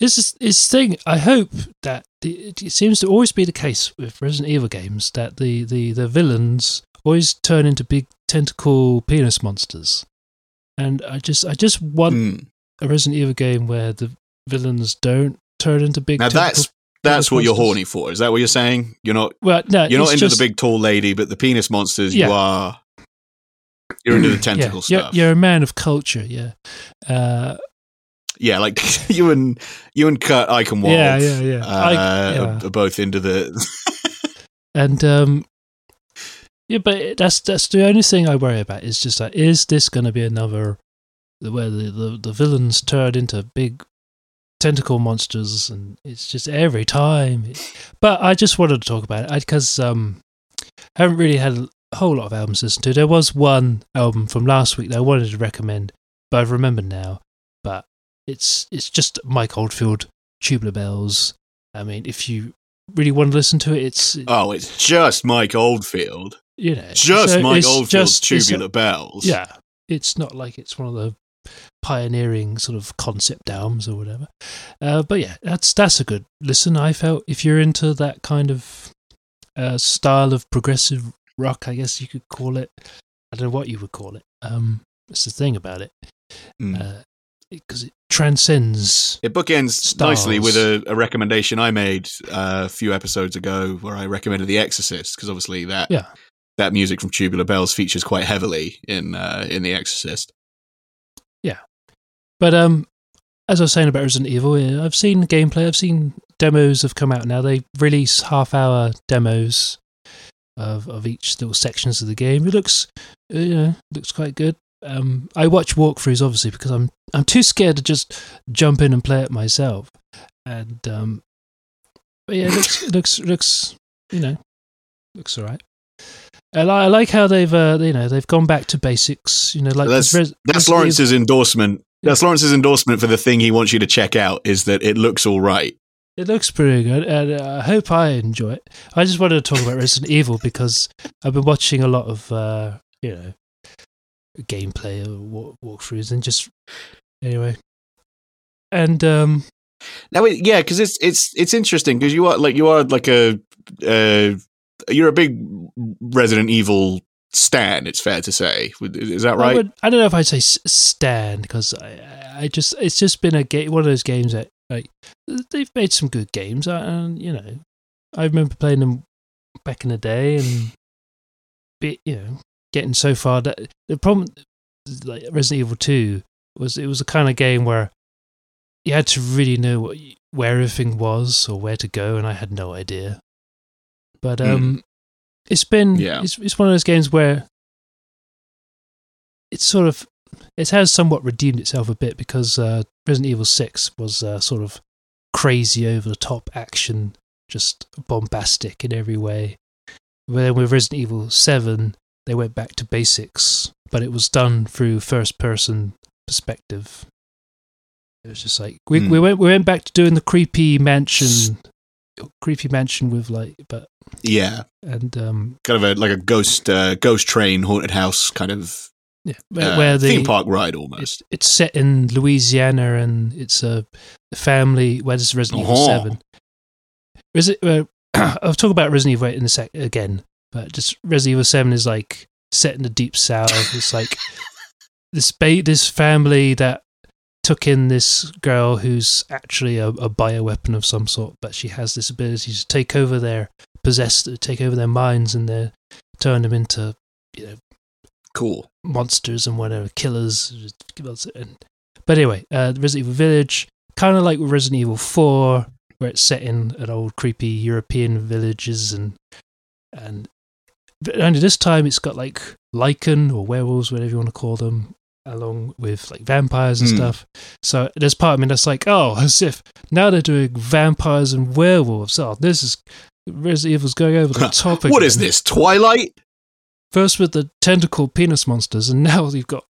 it's this- it's thing. I hope that the, it seems to always be the case with Resident Evil games that the the the villains always turn into big tentacle penis monsters, and I just I just want Hmm. a Resident Evil game where the villains don't turn into big. Now that's that's what you're horny for. Is that what you're saying? You're not well, no, you're not into just, the big tall lady, but the penis monsters. Yeah. You are. You're into the tentacle yeah, stuff. You're, you're a man of culture, yeah. Uh, Yeah, like you and you and Kurt Eichenwald. yeah, yeah, yeah. Uh, I- yeah. are- both into the. And um, yeah, but that's that's the only thing I worry about. Is just like, is this going to be another where the, the the villains turn into big tentacle monsters, and it's just every time. But I just wanted to talk about it because um, I haven't really had a whole lot of albums to listen to. There was one album from last week that I wanted to recommend, but I've remembered now. It's it's just Mike Oldfield, Tubular Bells. I mean, if you really want to listen to it, it's oh, it's just Mike Oldfield. you know Just so Mike it's Oldfield's just- tubular bells. yeah, it's not like it's one of the pioneering sort of concept albums or whatever. Uh, but yeah, that's that's a good listen. I felt if you're into that kind of uh, style of progressive rock, I guess you could call it. I don't know what you would call it. Um, that's the thing about it Mm. Because it transcends. It bookends nicely with a, a recommendation I made uh, a few episodes ago, where I recommended The Exorcist because obviously that Yeah. that music from Tubular Bells features quite heavily in uh, in The Exorcist. Yeah, but um, as I was saying about Resident Evil, yeah, I've seen gameplay. I've seen demos have come out now. They release half-hour demos of of each little sections of the game. It looks, uh, you know, looks quite good. Um, I watch walkthroughs obviously because I'm I'm too scared to just jump in and play it myself. And um, but yeah, it looks it looks looks you know looks alright. I, I like how they've uh, you know they've gone back to basics. You know, like That's- Res- That's Lawrence's endorsement. That's Lawrence's endorsement for the thing he wants you to check out is that it looks all right. It looks pretty good, and uh, I hope I enjoy it. I just wanted to talk about Resident Evil because I've been watching a lot of, uh, you know, gameplay or walk- walkthroughs, and just anyway. And um, Now, it- yeah, because it's it's it's interesting because you are like you are like a uh, you're a big Resident Evil stan. It's fair to say. Is that I, right? would, I don't know if I'd say stan because I, I just it's just been a game, one of those games that like they've made some good games, uh, and you know, I remember playing them back in the day and be you know getting so far that the problem like Resident Evil Two was it was a kind of game where you had to really know what, where everything was or where to go, and I had no idea. But um, it's been Yeah. it's it's one of those games where it's sort of it has somewhat redeemed itself a bit because uh, Resident Evil Six was uh, sort of crazy over the top action, just bombastic in every way. But then with Resident Evil Seven, they went back to basics, but it was done through first person perspective. It was just like we Hmm. we went we went back to doing the creepy mansion, creepy mansion with like but yeah, and um kind of a like a ghost uh, ghost train haunted house kind of yeah where, uh, where the theme park ride almost. It's, it's set in Louisiana, and it's a family. Where does Resident Evil Uh-huh. Seven? Is it? Uh, I'll talk about Resident Evil 8 in a sec again, but just Resident Evil Seven is like set in the deep south. It's like this ba- this family that took in this girl who's actually a, a bioweapon of some sort, but she has this ability to take over their possess, take over their minds, and they turn them into you know Cool. monsters and whatever killers. And, but anyway, uh, Resident Evil Village, kind of like Resident Evil Four, where it's set in an old creepy European villages and and only this time it's got like lichen or werewolves, whatever you want to call them, along with like vampires and Hmm. stuff. So there's part of me that's like, oh, as if now they're doing vampires and werewolves. Oh, this is Resident Evil's going over the top. What is again. this? Twilight? First with the tentacle penis monsters, and now you've got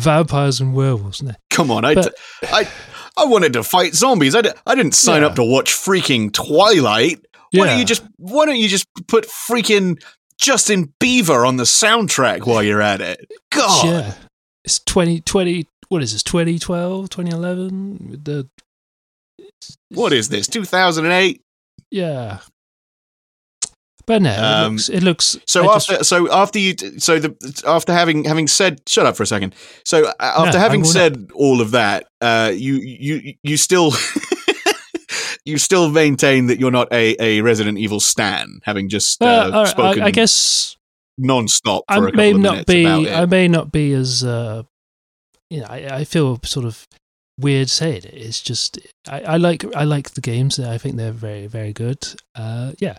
vampires and werewolves. Come on, I, But- I, I wanted to fight zombies. I, di- I didn't sign Yeah. up to watch freaking Twilight. Why don't you just Why don't you just put freaking Justin Bieber on the soundtrack while you're at it? God, Yeah. It's 2020, what is this, 2012, 2011? With The, what is this? 2008. yeah. But no, it, Um, looks, it looks. So I just- after, so after you, so the after having having said, shut up for a second. So uh, after No, having said all of that, uh, you you you still. You still maintain that you're not a, a Resident Evil stan, having just uh, uh, spoken I, I guess non-stop for I may not be. I may not be as. Uh, you know, I, I feel sort of weird saying it. It's just I, I like I like the games. I think they're very very good. Uh, yeah,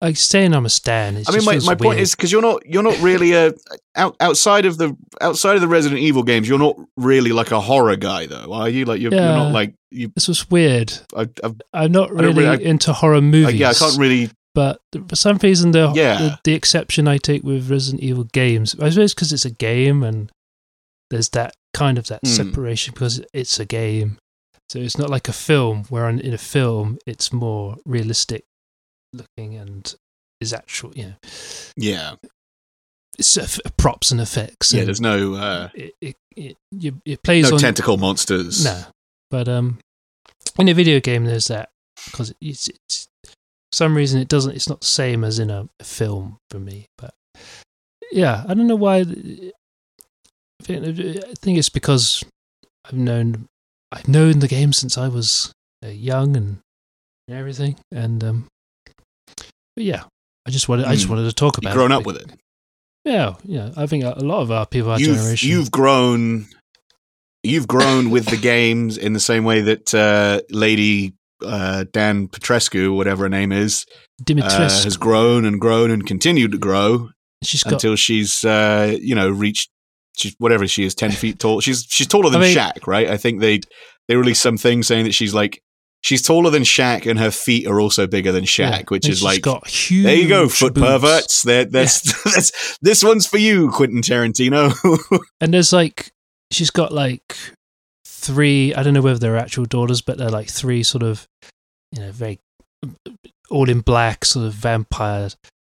like saying I'm a stan. I mean, my, my point is because you're not you're not really a out, outside of the outside of the Resident Evil games. You're not really like a horror guy, though, are you? Like you're, you're not like you. this was weird. I, I, I'm not I really really- I- into horror I, movies. yeah, I can't really. but for some reason the, Yeah. the the exception I take with Resident Evil games, I suppose because it's a game and there's that kind of that Hmm. separation because it's a game, so it's not like a film where in a film it's more realistic looking and is actual. You know, Yeah, it's props and effects. Yeah, and there's no uh, it, it, it, it plays no on tentacle monsters. no, but um, in a video game there's that because it's, it's for some reason it doesn't. It's not the same as in a, a film for me. But yeah, I don't know why. I think, I think it's because I've known I've known the game since I was uh, young and everything, and um, but yeah, I just wanted I just Hmm. wanted to talk about You've grown it. up with it. Yeah, yeah. I think a lot of our people, our You've generation, you've grown. You've grown with the games in the same way that uh, Lady uh, Dan Petrescu, whatever her name is, uh, has grown and grown and continued to grow she's got until she's uh, you know reached she's whatever she is ten feet tall. She's she's taller than I mean- Shaq, right? I think they they released something saying that she's like she's taller than Shaq and her feet are also bigger than Shaq, yeah, which is she's like got huge. there you go, foot boobs. perverts. There, that's, that's this one's for you, Quentin Tarantino. And there's like she's got like three. I don't know whether they're actual daughters, but they're like three sort of you know very all in black sort of vampire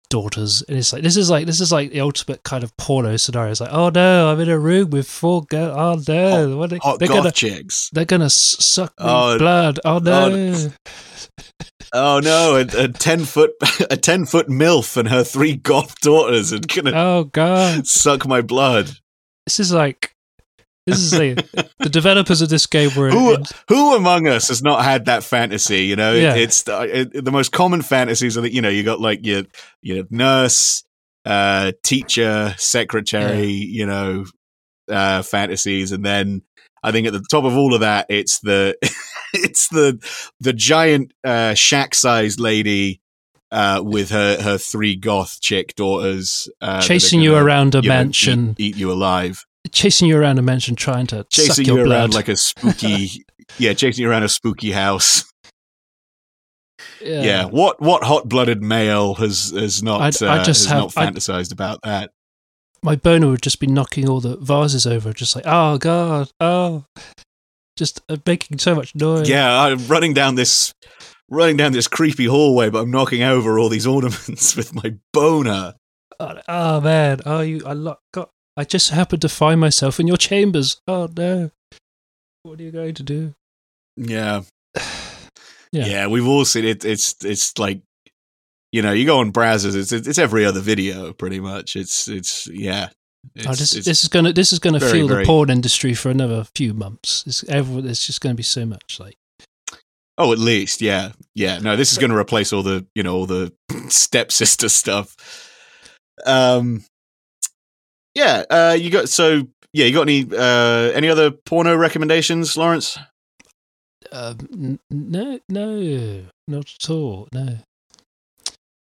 daughters. And it's like this is like this is like the ultimate kind of porno scenario. It's like oh no, I'm in a room with four girls. Oh no, what are, Hot they're gonna chicks. they're gonna suck Oh, blood. Oh, oh no. Oh no, a, a ten foot a ten foot milf and her three goth daughters are gonna Oh god. suck my blood. This is like this is like the developers of this game were Who- in- Who among us has not had that fantasy? You know, Yeah. it's the, it, the most common fantasies are that you know you got like your your nurse, uh, teacher, secretary, you know, uh, fantasies, and then I think at the top of all of that, it's the it's the the giant uh, shack sized lady. Uh, with her, her three goth chick daughters, uh, chasing you gonna, around a you know, mansion, eat, eat you alive, chasing you around a mansion, trying to chasing you around blood. like a spooky, yeah, chasing you around a spooky house. yeah. what what hot blooded male has has not I'd- uh, I just have- not I'd- fantasized about that? my boner would just be knocking all the vases over, just like, oh god, oh, just uh, making so much noise. Yeah, I'm running down this running down this creepy hallway, but I'm knocking over all these ornaments with my boner. Oh, oh, man, oh you, I lo- got, I just happened to find myself in your chambers. Oh no, what are you going to do? Yeah. Yeah. yeah, We've all seen it. It's it's like you know, you go on browsers. It's it's every other video, pretty much. It's it's yeah. It's, oh, this, it's- this is gonna, this is gonna very, fuel very- the porn industry for another few months. It's, everyone, there's just gonna be so much like, Oh, at least, yeah, yeah. No, this is going to replace all the, you know, all the stepsister stuff. Um, yeah. Uh, you got so yeah. You got any uh any other porno recommendations, Lawrence? um, n- no, no, not at all, no,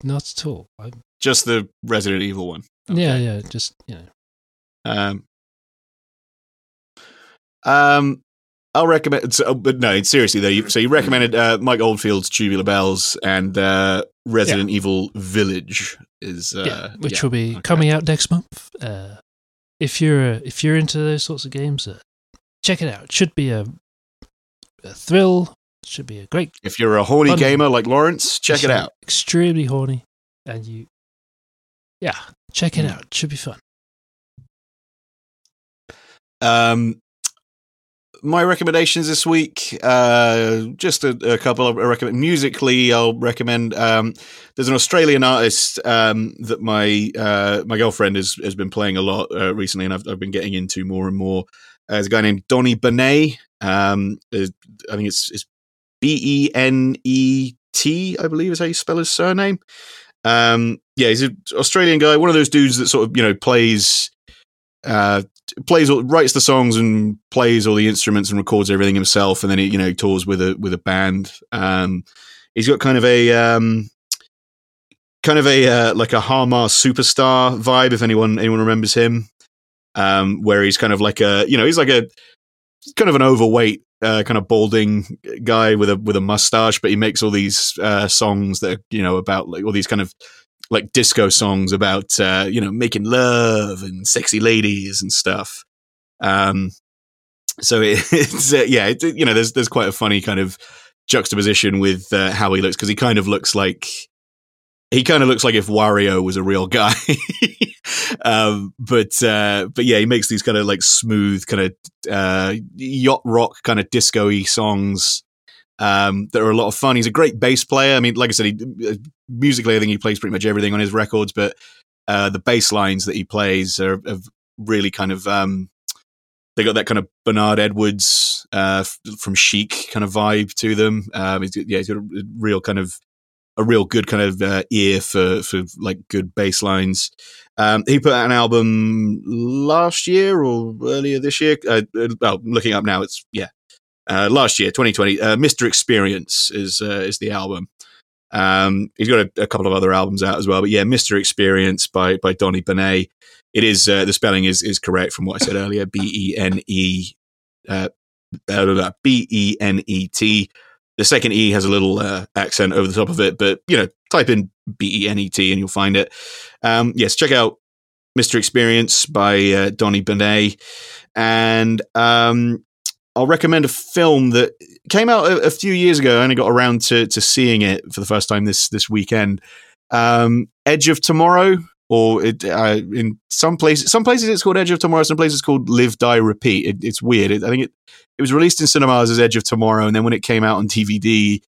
not at all. i Just the Resident Evil one. Yeah, Okay. yeah, just you know, Um. Um. I'll recommend, so, but no, seriously though. You, so you recommended uh, Mike Oldfield's Tubular Bells and uh, Resident Evil Village is uh, yeah, which yeah. will be okay. coming out next month. Uh, if you're if you're into those sorts of games, uh, check it out. It should be a, a thrill. Should be a great. If you're a horny Fun. gamer like Lawrence, check it out. Extremely horny, and you, yeah, check it Mm. out. It should be fun. Um, my recommendations this week, uh, just a, a couple of recommend. Musically, I'll recommend. Um, there's an Australian artist um, that my uh, my girlfriend has has been playing a lot uh, recently, and I've I've been getting into more and more. Uh, there's a guy named Donny Benet. Um, I think it's it's B E N E T, I believe is how you spell his surname. Um, yeah, he's an Australian guy, one of those dudes that sort of you know plays uh, plays writes the songs and plays all the instruments and records everything himself, and then he you know tours with a with a band. Um, he's got kind of a um, kind of a uh, like a Har Mar Superstar vibe, if anyone anyone remembers him. Um, where he's kind of like a you know he's like a kind of an overweight uh, kind of balding guy with a with a mustache, but he makes all these uh, songs that are, you know about like all these kind of like disco songs about uh, you know making love and sexy ladies and stuff. Um, so it, it's uh, yeah, it, you know, there's there's quite a funny kind of juxtaposition with uh, how he looks because he kind of looks like he kind of looks like if Wario was a real guy. um, but uh, but yeah, he makes these kind of like smooth, kind of uh, yacht rock, kind of disco-y songs um, that are a lot of fun. He's a great bass player. I mean, like I said, he, uh, musically, I think he plays pretty much everything on his records, but uh, the bass lines that he plays are, are really kind of um, they got that kind of Bernard Edwards uh, from Chic kind of vibe to them. Um, he's, yeah, he's got a real kind of a real good kind of uh, ear for for like good bass lines. Um, he put out an album last year or earlier this year. Uh, uh well, looking up now, it's yeah, uh, last year, 2020. Uh, Mr. Experience is is the album. Um, he's got a, a, couple of other albums out as well, but yeah, Mr. Experience by by Donny Benet. It is uh, the spelling is is correct from what I said earlier. B e n e uh, B E N E T. The second E has a little uh, accent over the top of it, but you know, type in B E N E T and you'll find it. Um, yes, check out Mr. Experience by uh, Donny Benet. And um, I'll recommend a film that came out a, a, few years ago. I only got around to, to seeing it for the first time this this weekend. Um, Edge of Tomorrow, or it, uh, in some places, some places it's called Edge of Tomorrow. Some places it's called Live Die Repeat. It, it's weird. It, I think it it was released in cinemas as Edge of Tomorrow, and then when it came out on DVD,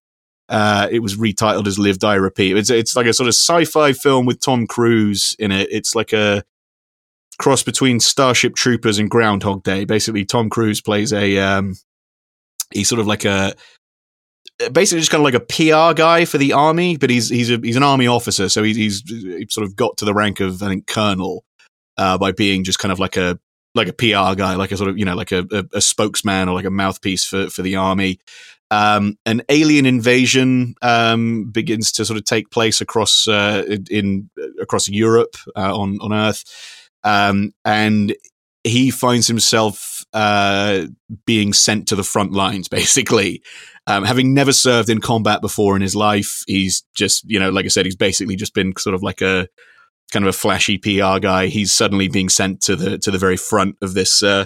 uh, it was retitled as Live Die Repeat. It's it's like a sort of sci-fi film with Tom Cruise in it. It's like a cross between Starship Troopers and Groundhog Day. Basically, Tom Cruise plays a um, he's sort of like a basically just kind of like a PR guy for the army, but he's he's a, he's an army officer, so he's, he's, he's sort of got to the rank of I think colonel uh, by being just kind of like a like a PR guy, like a sort of you know like a, a, a spokesman or like a mouthpiece for for the army. Um, an alien invasion um, begins to sort of take place across uh, in across Europe uh, on on Earth um, and he finds himself uh, being sent to the front lines, basically. Um, having never served in combat before in his life, he's just, you know, like I said, he's basically just been sort of like a kind of a flashy PR guy. He's suddenly being sent to the to the very front of this uh,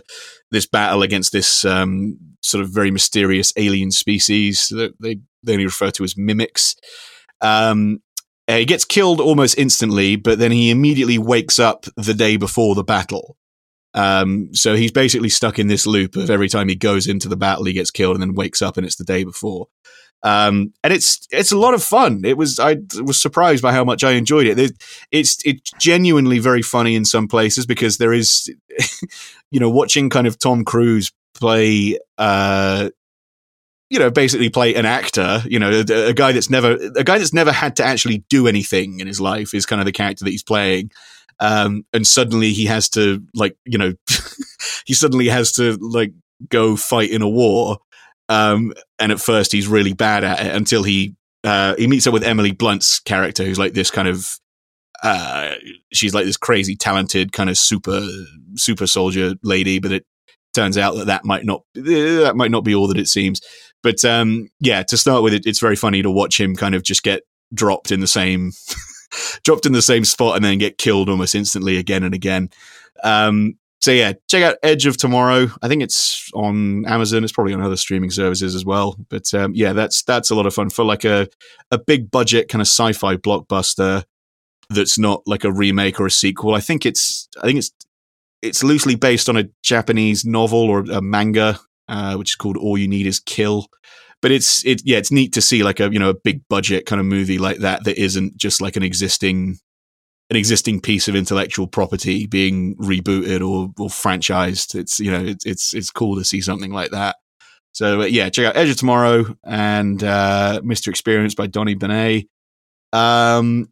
this battle against this um, sort of very mysterious alien species that they they only refer to as mimics. Um, uh, he gets killed almost instantly, but then he immediately wakes up the day before the battle. Um, so he's basically stuck in this loop of every time he goes into the battle, he gets killed and then wakes up and it's the day before. Um, and it's it's a lot of fun. It was I was surprised by how much I enjoyed it. It's it's genuinely very funny in some places because there is, you know, watching kind of Tom Cruise play uh, you know, basically play an actor, you know, a, a, guy that's never, a guy that's never had to actually do anything in his life is kind of the character that he's playing. Um, and suddenly he has to like, you know, he suddenly has to like go fight in a war. Um, and at first he's really bad at it until he, uh, he meets up with Emily Blunt's character, who's like this kind of, uh, she's like this crazy talented kind of super, super soldier lady, but it turns out that that might not, that might not be all that it seems. But um, yeah, to start with, it, it's very funny to watch him kind of just get dropped in the same dropped in the same spot and then get killed almost instantly again and again. Um, so yeah, check out Edge of Tomorrow. I think it's on Amazon. It's probably on other streaming services as well. But um, yeah, that's that's a lot of fun for like a a big budget kind of sci-fi blockbuster that's not like a remake or a sequel. I think it's I think it's it's loosely based on a Japanese novel or a manga uh, which is called All You Need Is Kill. But it's it yeah, it's neat to see like a you know a big budget kind of movie like that that isn't just like an existing an existing piece of intellectual property being rebooted or, or franchised. It's you know it's it's it's cool to see something like that. So uh, yeah, check out Edge of Tomorrow and uh, Mr. Experience by Donny Benet. Um,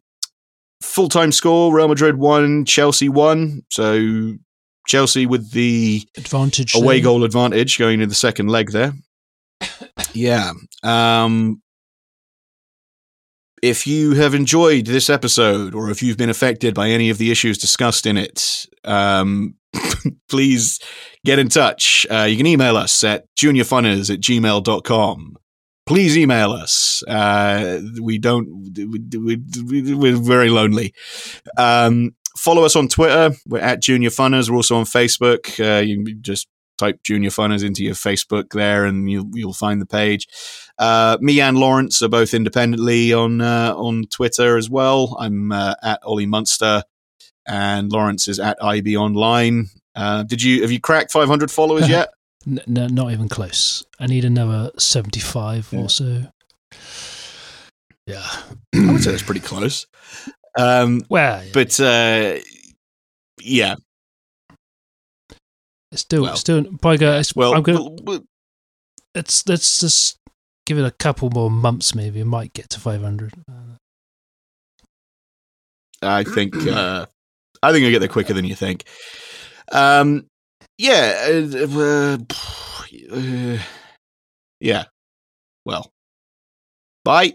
Full time score: Real Madrid one, Chelsea one. So Chelsea with the advantage away goal advantage going into the second leg there. yeah. Um, if you have enjoyed this episode or if you've been affected by any of the issues discussed in it, um, please get in touch. Uh, you can email us at juniorfunners at gmail.com. Please email us. Uh, we don't, we, we, we're very lonely. Um, follow us on Twitter. We're at Junior Funners. We're also on Facebook. Uh, you just type Junior Funners into your Facebook there, and you'll you'll find the page. Uh, me and Lawrence are both independently on uh, on Twitter as well. I'm uh, at Ollie Munster. and Lawrence is at IB Online. Uh, did you have you cracked 500 followers yet? No, not even close. I need another 75 Yeah. or so. Yeah. I would say that's pretty close. Um, Well, yeah, but uh, yeah, it's still, well, still, probably go, it's, well, I'm gonna, well, well, let's, let's just give it a couple more months, maybe. It might get to 500. I think uh, I think I get there quicker than you think. Um, yeah, uh, uh, yeah. Well, bye.